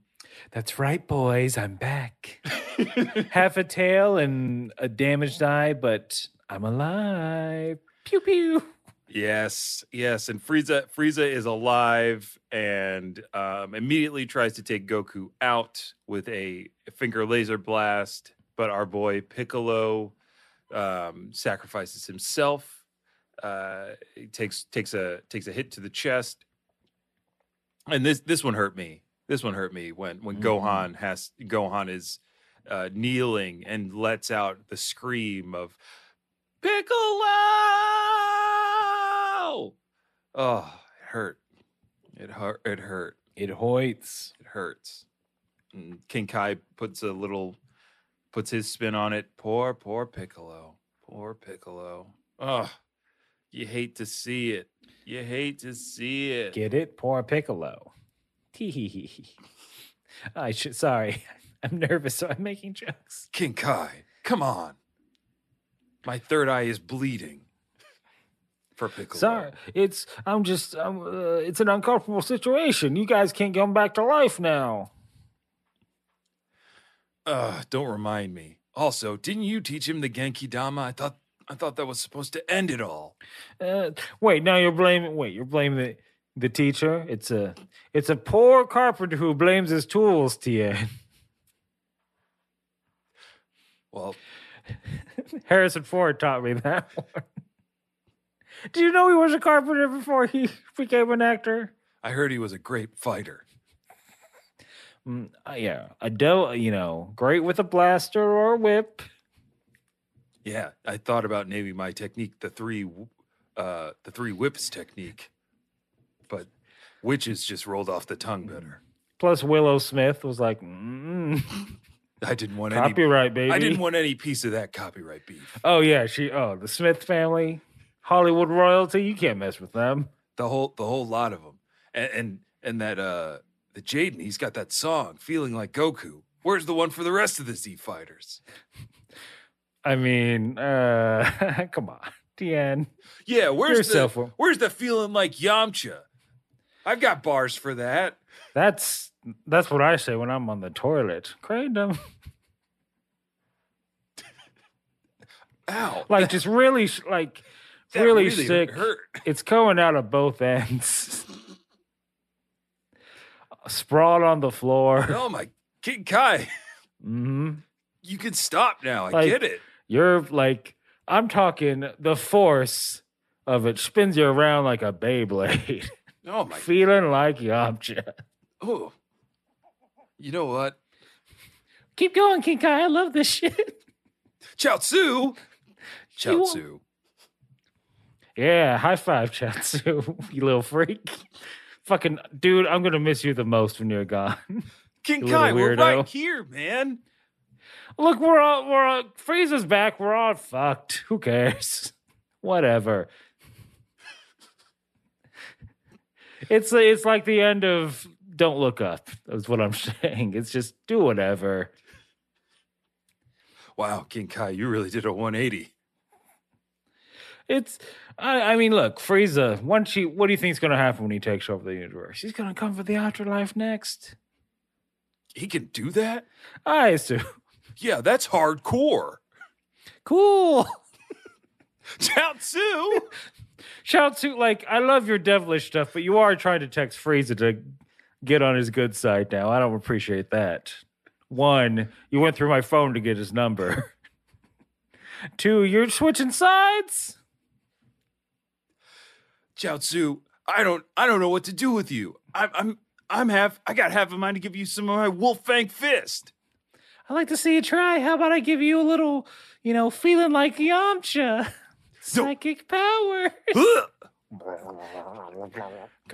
S2: That's right, boys. I'm back. <laughs> Half a tail and a damaged eye, but I'm alive. Pew pew.
S1: Yes, yes, and Frieza Frieza is alive and um, immediately tries to take Goku out with a finger laser blast, but our boy Piccolo um, sacrifices himself. Uh, he takes takes a takes a hit to the chest, and this this one hurt me. This one hurt me when when
S2: Mhm.
S1: Gohan has Gohan is uh, kneeling and lets out the scream of Piccolo. Oh, it hurt. It hurt. It hurt.
S2: It hoits.
S1: It hurts. And King Kai puts a little, puts his spin on it. Poor, poor Piccolo. Poor Piccolo. Oh, you hate to see it. You hate to see it.
S2: Get it? Poor Piccolo. Tee hee hee hee. I should. Sorry, <laughs> I'm nervous, so I'm making jokes.
S1: King Kai, come on. My third eye is bleeding. For Piccolo.
S2: Sorry, it's. I'm just. I'm, uh, it's an uncomfortable situation. You guys can't come back to life now.
S1: Uh, don't remind me. Also, didn't you teach him the Genki Dama? I thought I thought that was supposed to end it all.
S2: Uh, wait, now you're blaming. Wait, you're blaming the the teacher. It's a. It's a poor carpenter who blames his tools. Tien.
S1: Well, <laughs>
S2: Harrison Ford taught me that <laughs> one. Do you know he was a carpenter before he became an actor?
S1: I heard he was a great fighter.
S2: Mm, uh, yeah, a do, you know, great with a blaster or a whip.
S1: Yeah, I thought about naming my technique the three, uh, the three whips technique, but witches just rolled off the tongue better.
S2: Plus, Willow Smith was like, mm, <laughs>
S1: I didn't want any.
S2: copyright, baby.
S1: I didn't want any piece of that copyright beef.
S2: Oh yeah, she. Oh, the Smith family, Hollywood royalty. You can't mess with them.
S1: The whole, the whole lot of them, and and, and that uh, the Jaden, he's got that song, feeling like Goku. Where's the one for the rest of the Z fighters?
S2: I mean, uh, <laughs> come on, Tien.
S1: Yeah, where's
S2: Yourself
S1: the where's the feeling like Yamcha? I've got bars for that.
S2: That's that's what I say when I'm on the toilet. Kratom.
S1: Ow!
S2: Like just really, like <laughs>
S1: that
S2: really, sick.
S1: hurt.
S2: It's coming out of both ends. <laughs> Sprawled on the floor.
S1: Oh my, King Kai,
S2: hmm
S1: you can stop now. I
S2: Like-
S1: get it.
S2: You're like, I'm talking the force of it spins you around like a Beyblade, <laughs>
S1: Oh my,
S2: feeling like Yamcha.
S1: oh. You know what?
S2: Keep going, King Kai. I love this shit.
S1: Chaozu. Chaozu.
S2: Yeah, high five, Chatsu, <laughs> you little freak. Fucking dude, I'm gonna miss you the most when you're gone.
S1: King Kai, we're right here, man.
S2: Look, we're all we're all Frieza's back. We're all fucked. Who cares? <laughs> Whatever. It's it's like the end of Don't Look Up. That's what I'm <laughs> saying. It's just do whatever.
S1: Wow, King Kai, you really did a 180.
S2: It's I, I mean, look, Frieza. Once she, what do you think is gonna happen when he takes over the universe? He's gonna come for the afterlife next.
S1: He can do that?
S2: I assume.
S1: Yeah, that's hardcore.
S2: Cool. <laughs>
S1: Chaozu.
S2: To like I love your devilish stuff, but you are trying to text Frieza to get on his good side now. I don't appreciate that. One, you went through my phone to get his number. <laughs> Two, you're switching sides.
S1: Chaozu, I don't I don't know what to do with you. I'm I'm I'm half I got half a mind to give you some of my wolf fang fist.
S2: I'd like to see you try. How about I give you a little, you know, feeling like Yamcha? <laughs> Psychic power. <laughs>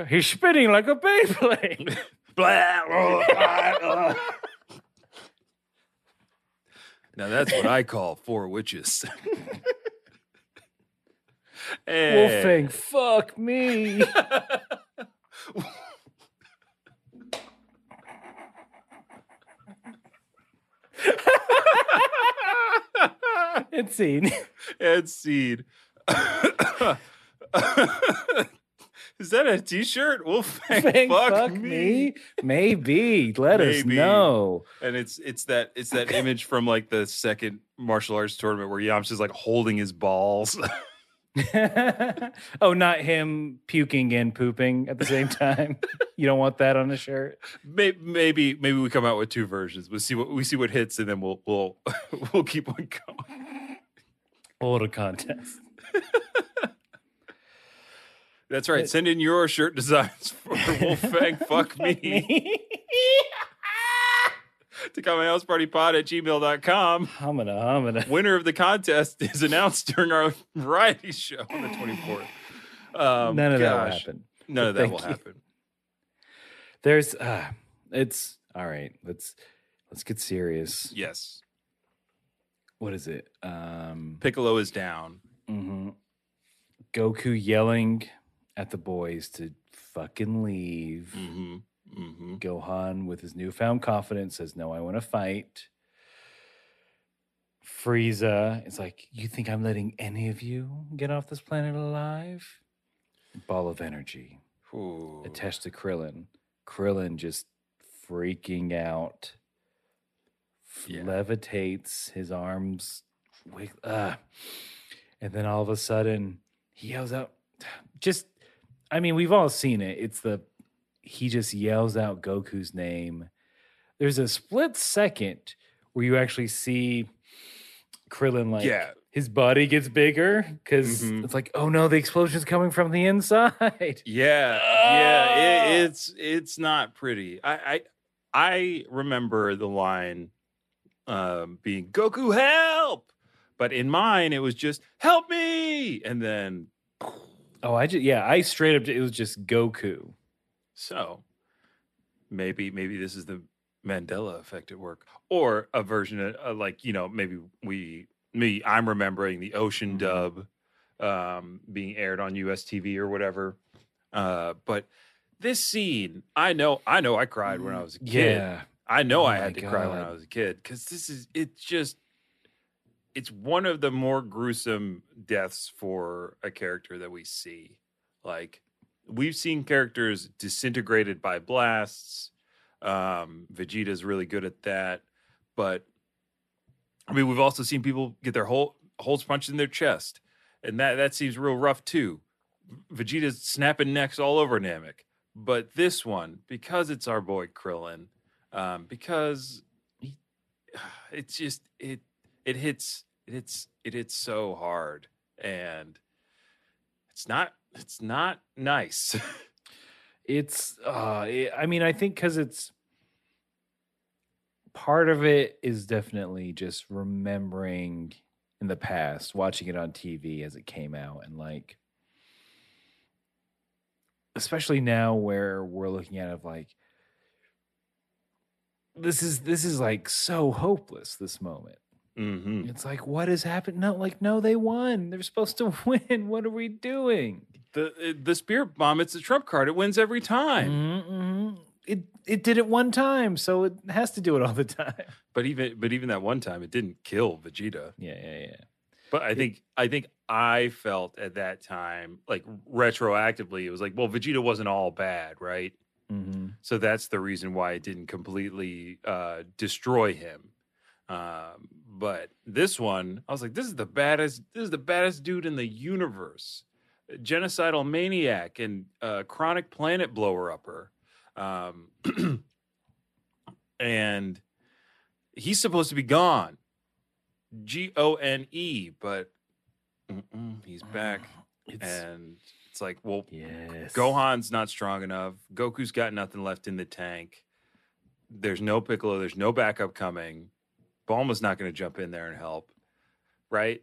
S2: He's spinning like a Beyblade. <laughs>
S1: now that's what I call four witches.
S2: Wolfang, eh. fuck me. It's seen.
S1: and seed. <laughs> <coughs> Is that a t-shirt? Wolfang <laughs>
S2: Fang,
S1: fuck,
S2: fuck
S1: me.
S2: me. Maybe. Let us know.
S1: And it's it's that it's that image from like the second martial arts tournament where Yamcha's like holding his balls. <laughs>
S2: oh, not him puking and pooping at the same time. you don't want that on a shirt.
S1: maybe, maybe maybe we come out with two versions. We'll see what we see what hits, and then we'll we'll we'll keep on going.
S2: A contest. <laughs>
S1: That's right. Send in your shirt designs for <laughs> Wolfang Fuck Me <laughs> to kamehousepartypod at gmail.com.
S2: Humana, humana.
S1: Winner of the contest is announced during our variety show on the 24th. Um,
S2: None of that will happen.
S1: None of that
S2: Thank
S1: will
S2: you.
S1: happen.
S2: There's uh it's all right. Let's let's get serious.
S1: Yes.
S2: What is it? Um
S1: Piccolo is down.
S2: mhm. Goku yelling at the boys to fucking leave.
S1: hmm hmm
S2: Gohan, with his newfound confidence, says, No, I want to fight. Frieza is like, You think I'm letting any of you get off this planet alive? Ball of energy attached to Krillin. Krillin just freaking out,
S1: Yeah.
S2: levitates, his arms, wig- uh, and then all of a sudden he yells out, just, I mean, we've all seen it. It's the, he just yells out Goku's name. There's a split second where you actually see Krillin like,
S1: Yeah.
S2: his body gets bigger because
S1: Mhm.
S2: it's like, oh no, the explosion's coming from the inside. <laughs>
S1: Yeah, yeah, it, it's it's not pretty. I I, I remember the line um, being "Goku, help!" But in mine, it was just "Help me!" and then
S2: Oh, I just yeah, I straight up it was just Goku.
S1: so maybe maybe this is the Mandela effect at work, or a version of uh, like you know maybe we me I'm remembering the Ocean
S2: Mhm.
S1: dub um, being aired on US TV or whatever. Uh, but this scene, I know, I know, I cried when I was a kid.
S2: Yeah.
S1: I know
S2: Oh
S1: I had to cry when I was a kid because this is it's just it's one of the more gruesome deaths for a character that we see. Like we've seen characters disintegrated by blasts. Um, Vegeta's really good at that, but I mean we've also seen people get their whole holes punched in their chest, and that that seems real rough too. Vegeta's snapping necks all over Namek. But this one, because it's our boy Krillin, um, because <sighs> it's just it it hits it hits it hits so hard, and it's not it's not nice. <laughs>
S2: It's uh it- I mean, I think cuz it's part of it is definitely just remembering in the past, watching it on TV as it came out and like especially now where we're looking at it of like this is this is like so hopeless this moment
S1: hmm
S2: It's like, what has happened? No, like, no, they won. They're supposed to <laughs> win. What are we doing?
S1: The the spirit bomb, it's a trump card. It wins every time.
S2: Mhm. It it did it one time, so it has to do it all the <laughs> time.
S1: But even but even that one time, it didn't kill Vegeta.
S2: Yeah, yeah, yeah.
S1: But I think I think I felt at that time, like retroactively, it was like, well, Vegeta wasn't all bad, right?
S2: Hmm
S1: So that's the reason why it didn't completely uh, destroy him. Um, but this one, I was like, this is the baddest. This is the baddest dude in the universe. genocidal maniac and uh, chronic planet blower upper. Um, <clears throat> and he's supposed to be gone. G O N E, but he's back. <sighs> <sighs>
S2: It's,
S1: And it's like, well,
S2: yes.
S1: Gohan's not strong enough. Goku's got nothing left in the tank. There's no Piccolo. There's no backup coming. Bulma's not going to jump in there and help, right?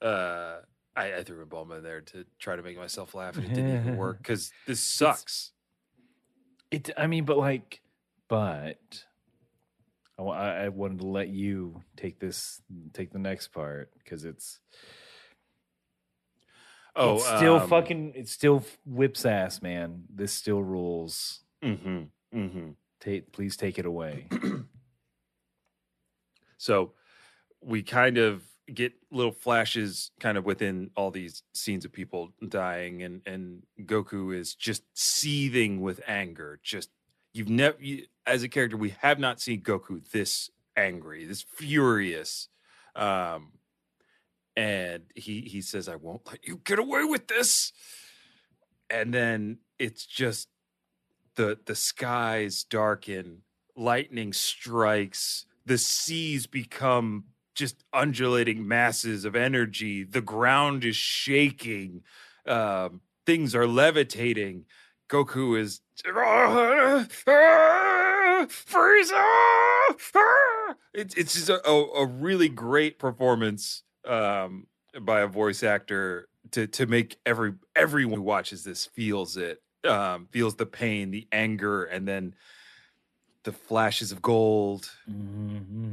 S1: Uh, I, I threw a Bulma in there to try to make myself laugh, and it didn't even work <laughs> because this sucks.
S2: It. I mean, but like, but I I wanted to let you take this, take the next part because it's
S1: Oh,
S2: it's still
S1: um,
S2: fucking. It still whips ass, man. This still rules.
S1: Mm-hmm, mm-hmm.
S2: Take, please take it away. <clears throat>
S1: So we kind of get little flashes kind of within all these scenes of people dying and and Goku is just seething with anger. Just you've never you, as a character we have not seen Goku this angry, this furious. Um and he he says I won't let you get away with this. And then it's just the the skies darken, lightning strikes, the seas become just undulating masses of energy. The ground is shaking. Um, things are levitating. Goku is Frieza. <laughs> It's it's just a, a, a really great performance um, by a voice actor to to make every everyone who watches this feels it, um, feels the pain, the anger, and then the flashes of gold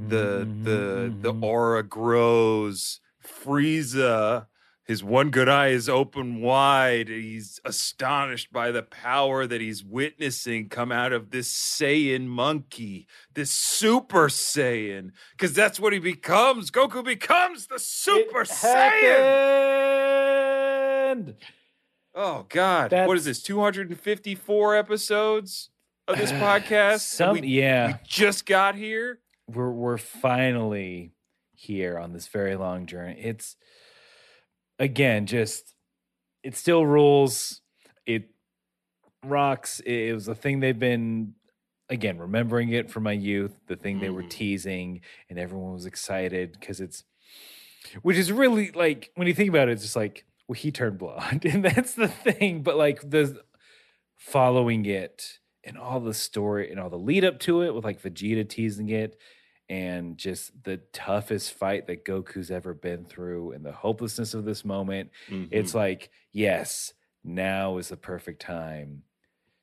S1: the the the
S2: Mm-hmm.
S1: aura grows. Frieza, his one good eye is open wide. He's astonished by the power that he's witnessing come out of this Saiyan monkey, this Super Saiyan, because that's what he becomes. Goku becomes the Super Saiyan.
S2: Saiyan.
S1: Oh God, what is this? Two hundred and fifty-four episodes of this <sighs> podcast.
S2: Some,
S1: we,
S2: yeah.
S1: we just got here.
S2: we're we're finally here on this very long journey. It's again just it still rules. It rocks. It, it was a thing they've been again remembering it from my youth. The thing they were
S1: Mhm.
S2: teasing, and everyone was excited because it's which is really like when you think about it, it's just like well he turned blonde, <laughs> and that's the thing. But like the following it and all the story and all the lead up to it with like Vegeta teasing it and just the toughest fight that Goku's ever been through and the hopelessness of this moment. It's mm-hmm. like, yes, now is the perfect time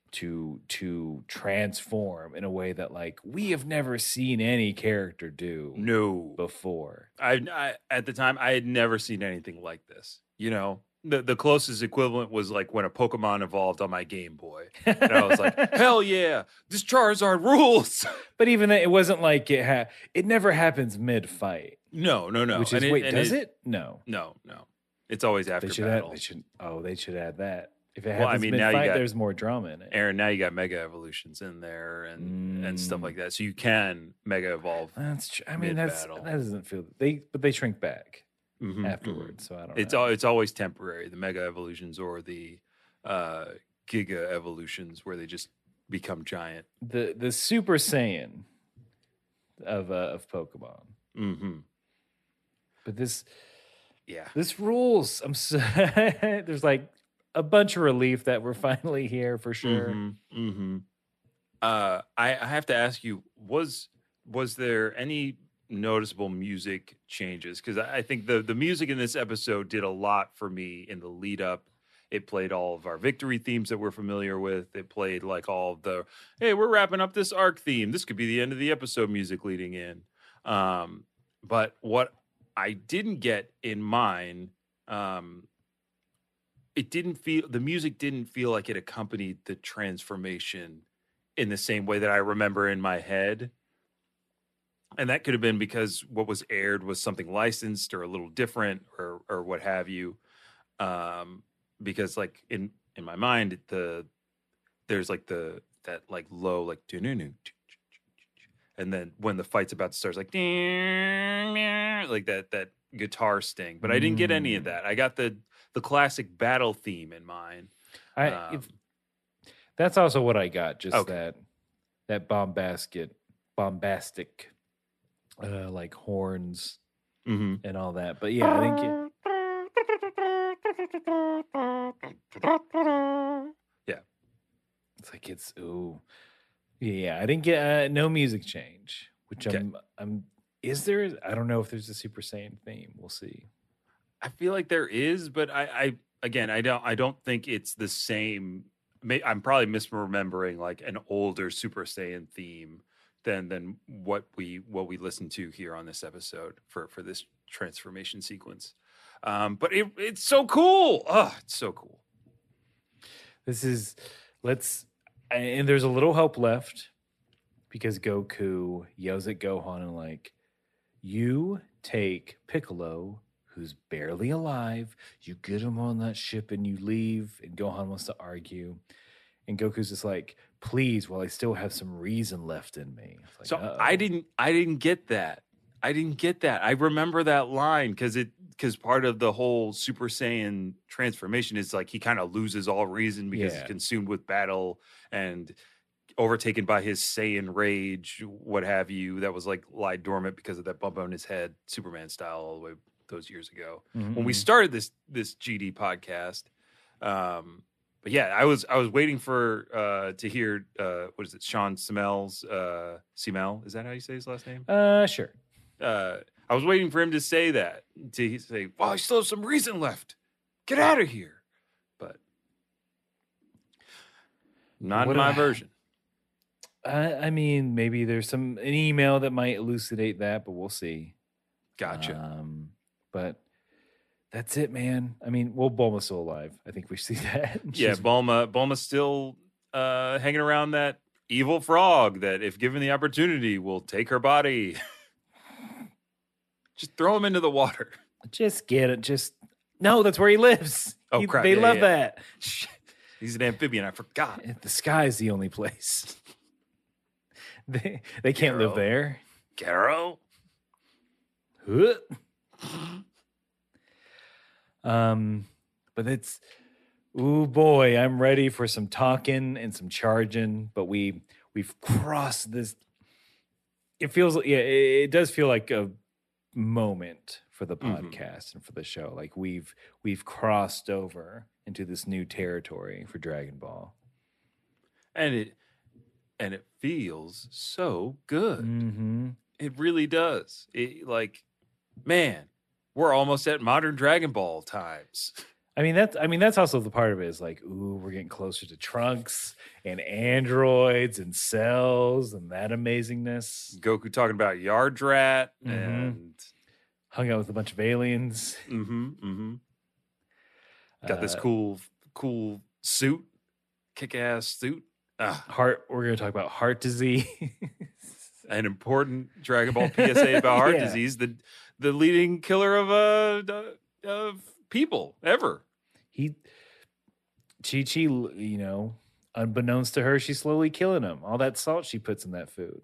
S2: to to transform in a way that like we have never seen any character do
S1: no.
S2: before.
S1: I, I at the time I had never seen anything like this. You know, the the closest equivalent was like when a Pokemon evolved on my Game Boy, and I was like, hell yeah, this Charizard rules. <laughs>
S2: but even that, it wasn't like it ha- it never happens mid fight.
S1: no, no, no.
S2: which is
S1: And
S2: wait, does it? No.
S1: No, no. It's always after
S2: They should
S1: battle.
S2: add. They should. Oh, they should add that. If it
S1: Well, I
S2: happens
S1: mean,
S2: mid
S1: now you
S2: fight,
S1: got-
S2: there's more drama in it.
S1: Aaron, now you got Mega Evolutions in there and and stuff
S2: Mm.
S1: like that, so you can Mega Evolve
S2: That's. Tr- I mean, that's that doesn't feel they, but they shrink back
S1: Mhm, mhm.
S2: afterwards. So I don't.
S1: It's
S2: know.
S1: al- it's always temporary. The Mega Evolutions or the uh, Giga Evolutions, where they just become giant.
S2: the the Super Saiyan of uh, of Pokemon.
S1: Mm-hmm.
S2: But this
S1: Yeah.
S2: this rules. I'm so <laughs> there's like a bunch of relief that we're finally here for sure.
S1: Mm hmm Uh, I, I have to ask you was was there any noticeable music changes? Because I think the the music in this episode did a lot for me in the lead up. It played all of our victory themes that we're familiar with. It played like all the hey, we're wrapping up this arc theme. This could be the end of the episode music leading in. Um, but what I didn't get in mine, um, it didn't feel the music didn't feel like it accompanied the transformation in the same way that I remember in my head. And that could have been because what was aired was something licensed or a little different or or what have you. Um, because like in in my mind, the there's like the that like low like and then when the fight's about to start, it's like like that that guitar sting. But I didn't get any of
S2: Mm.
S1: that. I got the the classic battle theme in mind.
S2: I
S1: Um,
S2: if, that's also what I got. Just
S1: Okay.
S2: that that bombastic, bombastic, uh, like horns
S1: mhm.
S2: and all that. But yeah, I think it, it's like it's ooh, yeah. I didn't get uh, no music change, which
S1: Okay.
S2: I'm I'm. Is there? I don't know if there's a Super Saiyan theme. We'll see.
S1: I feel like there is, but I, I again, I don't, I don't think it's the same. May, I'm probably misremembering like an older Super Saiyan theme than than what we what we listened to here on this episode for for this transformation sequence. Um, but it, it's so cool. Oh, it's so cool.
S2: This is let's and there's a little hope left because Goku yells at Gohan and like you take Piccolo who's barely alive, you get him on that ship and you leave and Gohan wants to argue and Goku's just like please while I still have some reason left in me. Like,
S1: so
S2: uh-oh.
S1: I didn't I didn't get that. I didn't get that. I remember that line because it because part of the whole Super Saiyan transformation is like he kind of loses all reason because
S2: Yeah.
S1: he's consumed with battle and overtaken by his Saiyan rage, what have you. That was like lie dormant because of that bump on his head, Superman style, all the way those years ago when we
S2: Mhm.
S1: started this this GD podcast. Um, but yeah, I was I was waiting for uh, to hear uh, what is it, Sean Schemmel's uh, Schemmel? Is that how you say his last name?
S2: uh sure.
S1: Uh, I was waiting for him to say that to say, "Well, I still have some reason left. Get out of here." But not my
S2: a-
S1: version.
S2: I, I mean maybe there's some an email that might elucidate that, but we'll see.
S1: Gotcha.
S2: Um, but that's it, man. I mean, well, Bulma's still alive. I think we see <laughs> that.
S1: yeah, Bulma. Bulma's still uh, hanging around that evil frog that, if given the opportunity, will take her body. <laughs> Just throw him into the water.
S2: just get it. Just no, that's where he lives.
S1: Oh,
S2: He-
S1: crap.
S2: They
S1: Yeah,
S2: love
S1: yeah.
S2: that. <laughs>
S1: He's an amphibian. I forgot.
S2: The sky is the only place. they they can't live there.
S1: Garo.
S2: Huh. Um, but it's oh boy, I'm ready for some talking and some charging. But we we've crossed this. It feels yeah, it, it does feel like a moment for the
S1: Mhm.
S2: podcast and for the show. Like we've we've crossed over into this new territory for Dragon Ball.
S1: And it and it feels so good.
S2: Mm-hmm.
S1: It really does. It like, man, we're almost at modern Dragon Ball times. <laughs>
S2: I mean that's I mean that's also the part of it is like ooh we're getting closer to trunks and androids and cells and that amazingness.
S1: Goku talking about Yardrat
S2: Mhm.
S1: and
S2: Hung out with a bunch of aliens.
S1: mm-hmm, mm-hmm. <laughs> got this
S2: Uh,
S1: cool, cool suit, kick-ass suit. Ah,
S2: heart. We're gonna talk about heart disease.
S1: an important Dragon Ball <laughs> PSA about heart
S2: Yeah.
S1: disease, the the leading killer of uh of people ever.
S2: he Chi Chi, you know, unbeknownst to her, she's slowly killing him. All that salt she puts in that food.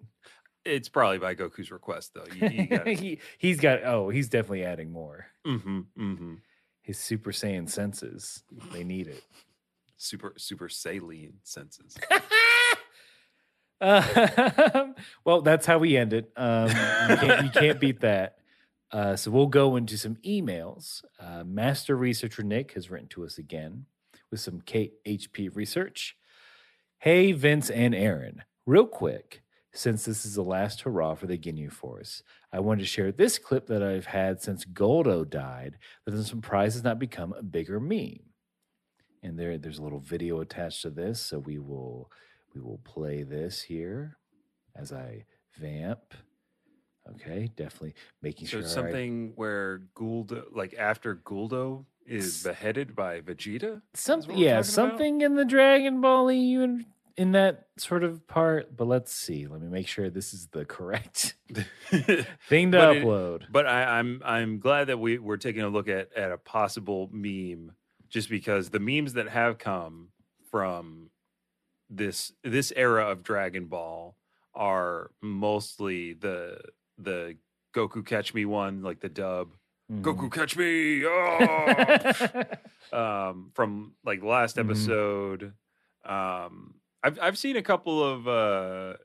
S1: It's probably by Goku's request, though. You, you gotta, <laughs>
S2: he he's got oh, he's definitely adding more.
S1: mm-hmm, mm-hmm.
S2: His Super Saiyan senses, they need it.
S1: Super super saline senses.
S2: Uh, <laughs> well, that's how we end it. Um, you, can't, you can't beat that. Uh, so we'll go into some emails. Uh, Master researcher Nick has written to us again with some KHP research. Hey, Vince and Aaron, real quick, since this is the last hurrah for the Ginyu Force, I wanted to share this clip that I've had since Guldo died that I'm surprised has not become a bigger meme. And there, there's a little video attached to this, so we will we will play this here as I vamp. Okay, definitely making
S1: So
S2: sure.
S1: it's
S2: I-
S1: something where Guldo, like after Guldo is
S2: S-
S1: beheaded by Vegeta.
S2: some,
S1: Is what we're
S2: yeah,
S1: talking about?
S2: something in the Dragon Ball in, in that sort of part. But let's see. Let me make sure this is the correct <laughs> <laughs> thing to
S1: But it-
S2: upload.
S1: But I, I'm I'm glad that we we're taking a look at at a possible meme, just because the memes that have come from this this era of Dragon Ball are mostly the the Goku Catch Me one, like the dub, Goku, catch me! <laughs> Oh! um, from like last
S2: Mhm.
S1: episode. Um, I've I've seen a couple of uh,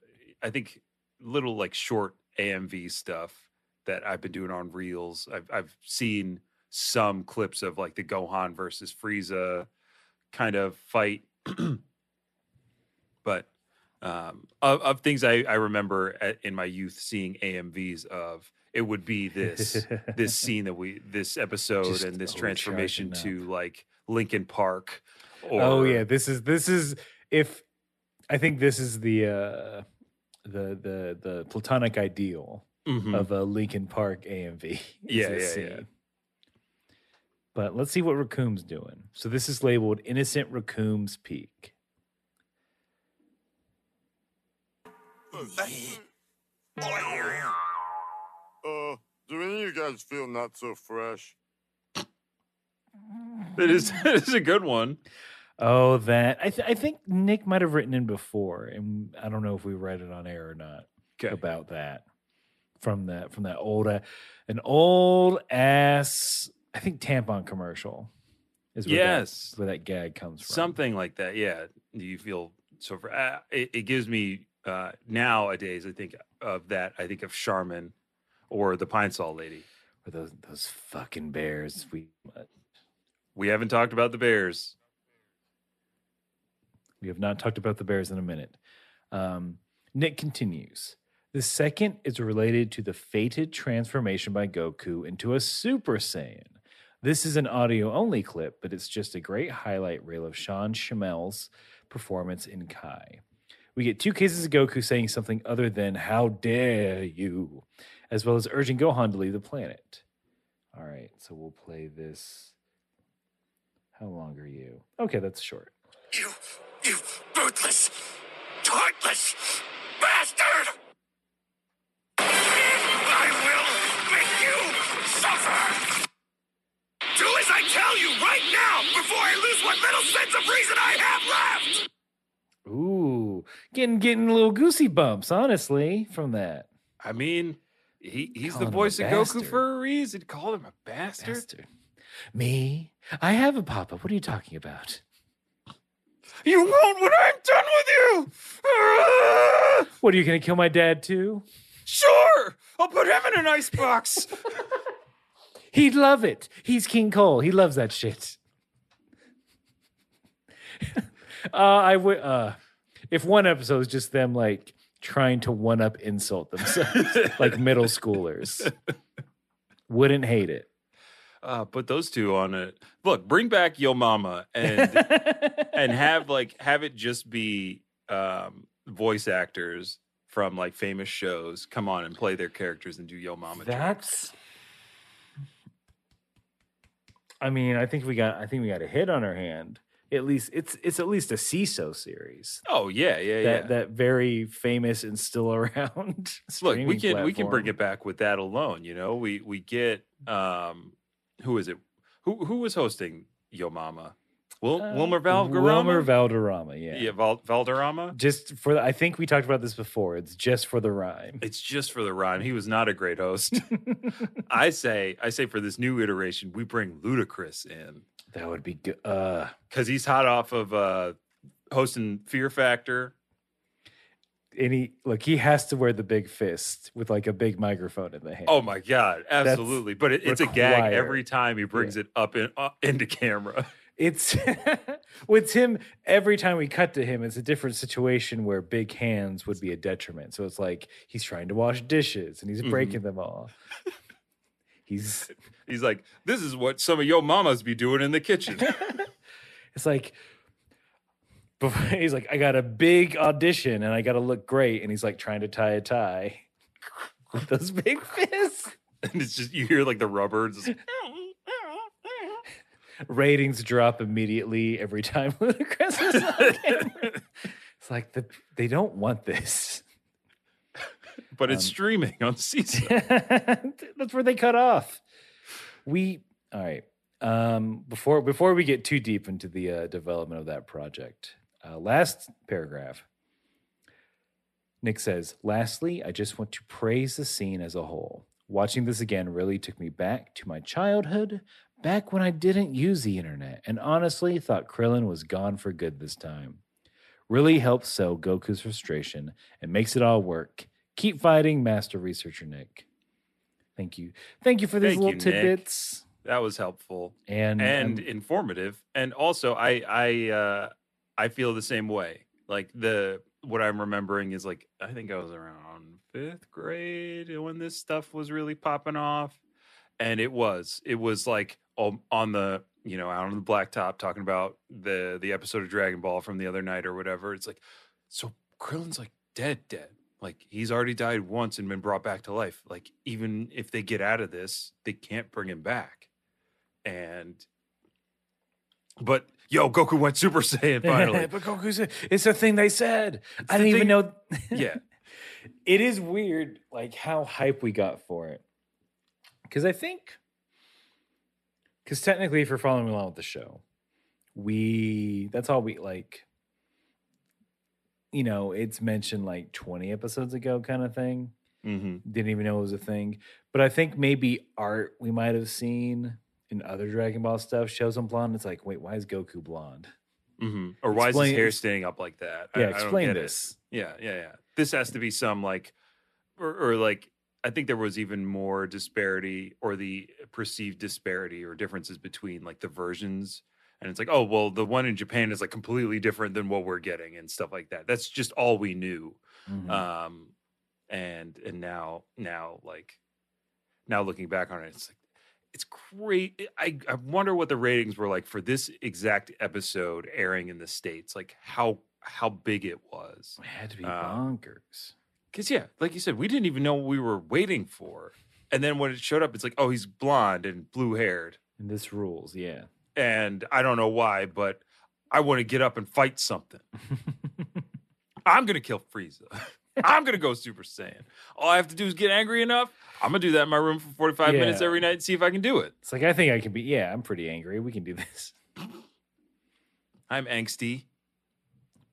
S1: I think little like short AMV stuff that I've been doing on Reels. I've I've seen some clips of like the Gohan versus Frieza kind of fight, <clears throat> but um, of, of things I, I remember at, in my youth seeing AMVs of, it would be this this <laughs> scene that we this episode
S2: Just
S1: and this transformation to like Linkin Park. Or,
S2: oh yeah, this is this is if I think this is the uh the the the platonic ideal
S1: Mhm.
S2: of a Linkin Park AMV. <laughs>
S1: Yeah, yeah, yeah.
S2: But let's see what Recoome's doing. So this is labeled Innocent Recoome's Peak.
S4: Uh, do any of you guys feel not so fresh? <laughs>
S1: It is <laughs> it is a good one.
S2: Oh, that I th- I think Nick might have written in before, and I don't know if we read it on air or not
S1: Okay.
S2: about that from that from that old uh, an old ass I think tampon commercial is where
S1: Yes.
S2: that, where that gag comes from.
S1: Something like that. Yeah. Do you feel so? For, uh, it, it gives me uh, nowadays. I think of that. I think of Charmin or the Pine Sol lady.
S2: Or those those fucking bears. We
S1: We haven't talked about the Bears.
S2: we have not talked about the bears in a minute. Um, Nick continues. The second is related to the fated transformation by Goku into a Super Saiyan. This is an audio only clip, but it's just a great highlight reel of Sean Schemmel's performance in Kai. We get two cases of Goku saying something other than, How dare you, as well as urging Gohan to leave the planet. All right, so we'll play this. How long are you? Okay, that's short.
S4: You, you ruthless, heartless bastard! I will make you suffer! Do as I tell you right now before I lose what little sense of reason I have left!
S2: Ooh, getting getting little goosey bumps, honestly, from that
S1: I mean, he he's
S2: Call
S1: the voice of Goku for a reason. Call him a bastard.
S2: bastard. Me, I have a papa. What are you talking about?
S1: You won't when I'm done with you. Ah!
S2: What are you gonna kill my dad too?
S1: Sure, I'll put him in an ice box. <laughs>
S2: He'd love it. He's King Cold. He loves that shit. <laughs> uh, I would. Uh, if one episode is just them like trying to one up insult themselves, <laughs> like middle schoolers, wouldn't hate it.
S1: uh, put those two on it. Look, bring back Yo Mama and <laughs> and have like have it just be um, voice actors from like famous shows come on and play their characters and do Yo Mama. jokes.
S2: That's. I mean, I think we got. I think we got a hit on our hand. At least it's it's at least a Seeso series
S1: Oh yeah, yeah,
S2: that
S1: yeah.
S2: that very famous and still <laughs> around.
S1: Look, we can we can bring it back with that alone. You know, we we get um, who is it? Who who was hosting Yo Mama? Wil-
S2: Uh,
S1: Wilmer Valderrama.
S2: Wilmer Valderrama, yeah.
S1: yeah, Val- Valderrama.
S2: Just for the, I think we talked about this before. It's just for the rhyme.
S1: It's just for the rhyme. He was not a great host. <laughs> I say, I say for this new iteration, we bring Ludacris in
S2: that would be good. Uh,
S1: because he's hot off of uh, hosting Fear Factor.
S2: and he look, he has to wear the big fist with like a big microphone in the hand.
S1: Oh my god, absolutely! But it, it's a gag
S2: required.
S1: every time he brings it up in, uh, into camera. <laughs>
S2: It's <laughs> with him every time we cut to him, it's a different situation where big hands would be a detriment. So it's like he's trying to wash dishes and he's
S1: Mhm.
S2: breaking them all. He's
S1: He's like, "This is what some of your mamas be doing in the kitchen." <laughs>
S2: it's like <laughs> he's like, I got a big audition and I got to look great, and he's like trying to tie a tie <laughs> with those big fists.
S1: and it's just you hear like the rubber. Just,
S2: Ratings drop immediately every time Ludacris is on camera. It's like the, they don't want this.
S1: but it's
S2: Um,
S1: streaming on Seeso.
S2: That's where they cut off. We all right. Um, before before we get too deep into the uh, development of that project, uh, last paragraph. Nick says, "Lastly, I just want to praise the scene as a whole. Watching this again really took me back to my childhood, back when I didn't use the internet, and honestly thought Krillin was gone for good this time. Really helps sell Goku's frustration and makes it all work. Keep fighting, Master Researcher Nick. Thank you. Thank you for these
S1: Thank
S2: little
S1: you, Nick.
S2: tidbits.
S1: That was helpful
S2: And,
S1: and
S2: um,
S1: informative. And also I I uh I feel the same way. Like the what I'm remembering is like I think I was around fifth grade when this stuff was really popping off. And it was. It was like on on the you know, out on the blacktop talking about the the episode of Dragon Ball from the other night or whatever. It's like, so Krillin's like dead, dead. Like he's already died once and been brought back to life. Like even if they get out of this, they can't bring him back. And but yo, Goku went Super <laughs> Saiyan finally. <laughs>
S2: but Goku's it's a thing they said. I
S1: the
S2: didn't even know. <laughs>
S1: yeah.
S2: it is weird, like how hype we got for it. Because I think, because technically, if you're following along with the show, we that's all we like. You know, it's mentioned like 20 episodes ago, kind of thing.
S1: hmm
S2: Didn't even know it was a thing. But I think maybe art we might have seen in other Dragon Ball stuff shows him blonde. It's like, wait, why is Goku blonde?
S1: hmm Or why is his hair standing up like that?
S2: Yeah,
S1: I
S2: explain
S1: get it.
S2: this.
S1: Yeah, yeah, yeah. This has to be some like, or, or like, I think there was even more disparity or the perceived disparity or differences between like the versions. And it's like, oh, well, the one in Japan is like completely different than what we're getting and stuff like that. That's just all we knew.
S2: Mhm.
S1: Um, and and now now like now looking back on it, it's like it's great. I I wonder what the ratings were like for this exact episode airing in the states. Like how how big it was.
S2: it had to be
S1: uh,
S2: bonkers.
S1: Because yeah, like you said, we didn't even know what we were waiting for. And then when it showed up, it's like, oh, he's blonde and blue haired.
S2: And this rules, yeah.
S1: And I don't know why, but I want to get up and fight something. <laughs> I'm gonna kill Frieza. <laughs> I'm gonna go Super Saiyan. All I have to do is get angry enough. I'm gonna do that in my room for 45 minutes every night and see if I can do it.
S2: It's like I think I can be. Yeah, I'm pretty angry. We can do this.
S1: I'm angsty.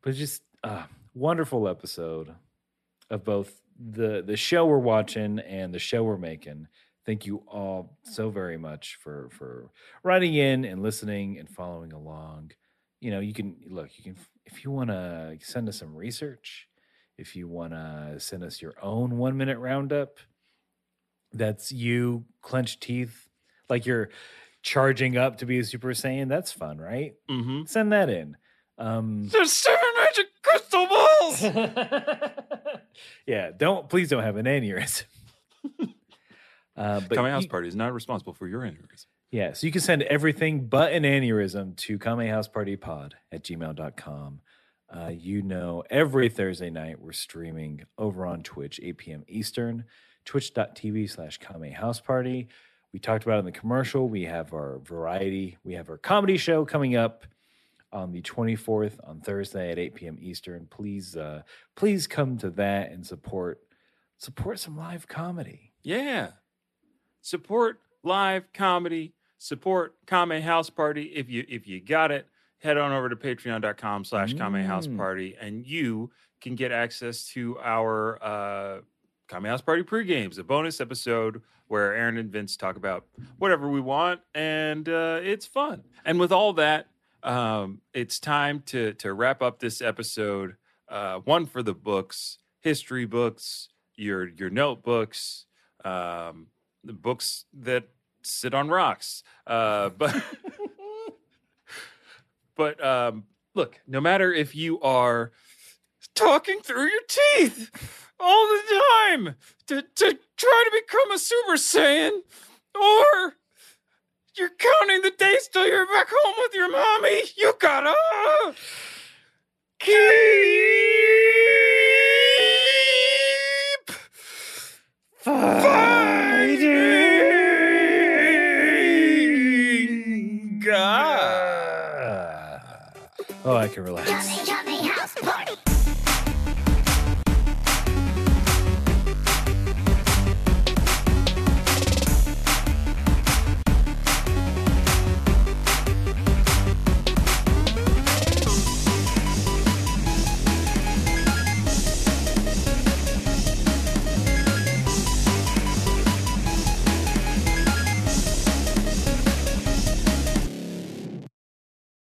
S2: But just uh, wonderful episode of both the the show we're watching and the show we're making. Thank you all so very much for for writing in and listening and following along. You know, you can look. You can if you want to send us some research. If you want to send us your own one minute roundup, that's you clenched teeth like you're charging up to be a Super Saiyan. That's fun, right?
S1: Mm-hmm.
S2: Send that in. Um,
S1: There's seven magic crystal balls. <laughs>
S2: yeah, don't please don't have an aneurysm. <laughs> uh, but
S1: Kame House
S2: you-
S1: Party is not responsible for your aneurysm.
S2: yeah, so you can send everything but an aneurysm to kamehousepartypod at gmail.com. Uh, you know, every Thursday night we're streaming over on Twitch, 8 p.m. Eastern, twitch.tv slash Kame House Party. We talked about it in the commercial. We have our variety, we have our comedy show coming up on the 24th on Thursday at 8 p.m. Eastern. Please, uh, please come to that and support support some live comedy.
S1: Yeah. Support live comedy. Support Kame House Party. If you if you got it, head on over to patreon.com slash Kame House
S2: Mm.
S1: Party and you can get access to our uh Kame House Party pre-games, a bonus episode where Aaron and Vince talk about whatever we want, and uh, it's fun. And with all that, um, it's time to to wrap up this episode. Uh, one for the books, history books, your your notebooks, um, the books that sit on rocks. Uh, but <laughs> but um, look, no matter if you are talking through your teeth all the time to, to try to become a Super Saiyan, or you're counting the days till you're back home with your mommy, you gotta keep fighting. God.
S2: Oh, I can relax.
S5: Yummy, yummy house party.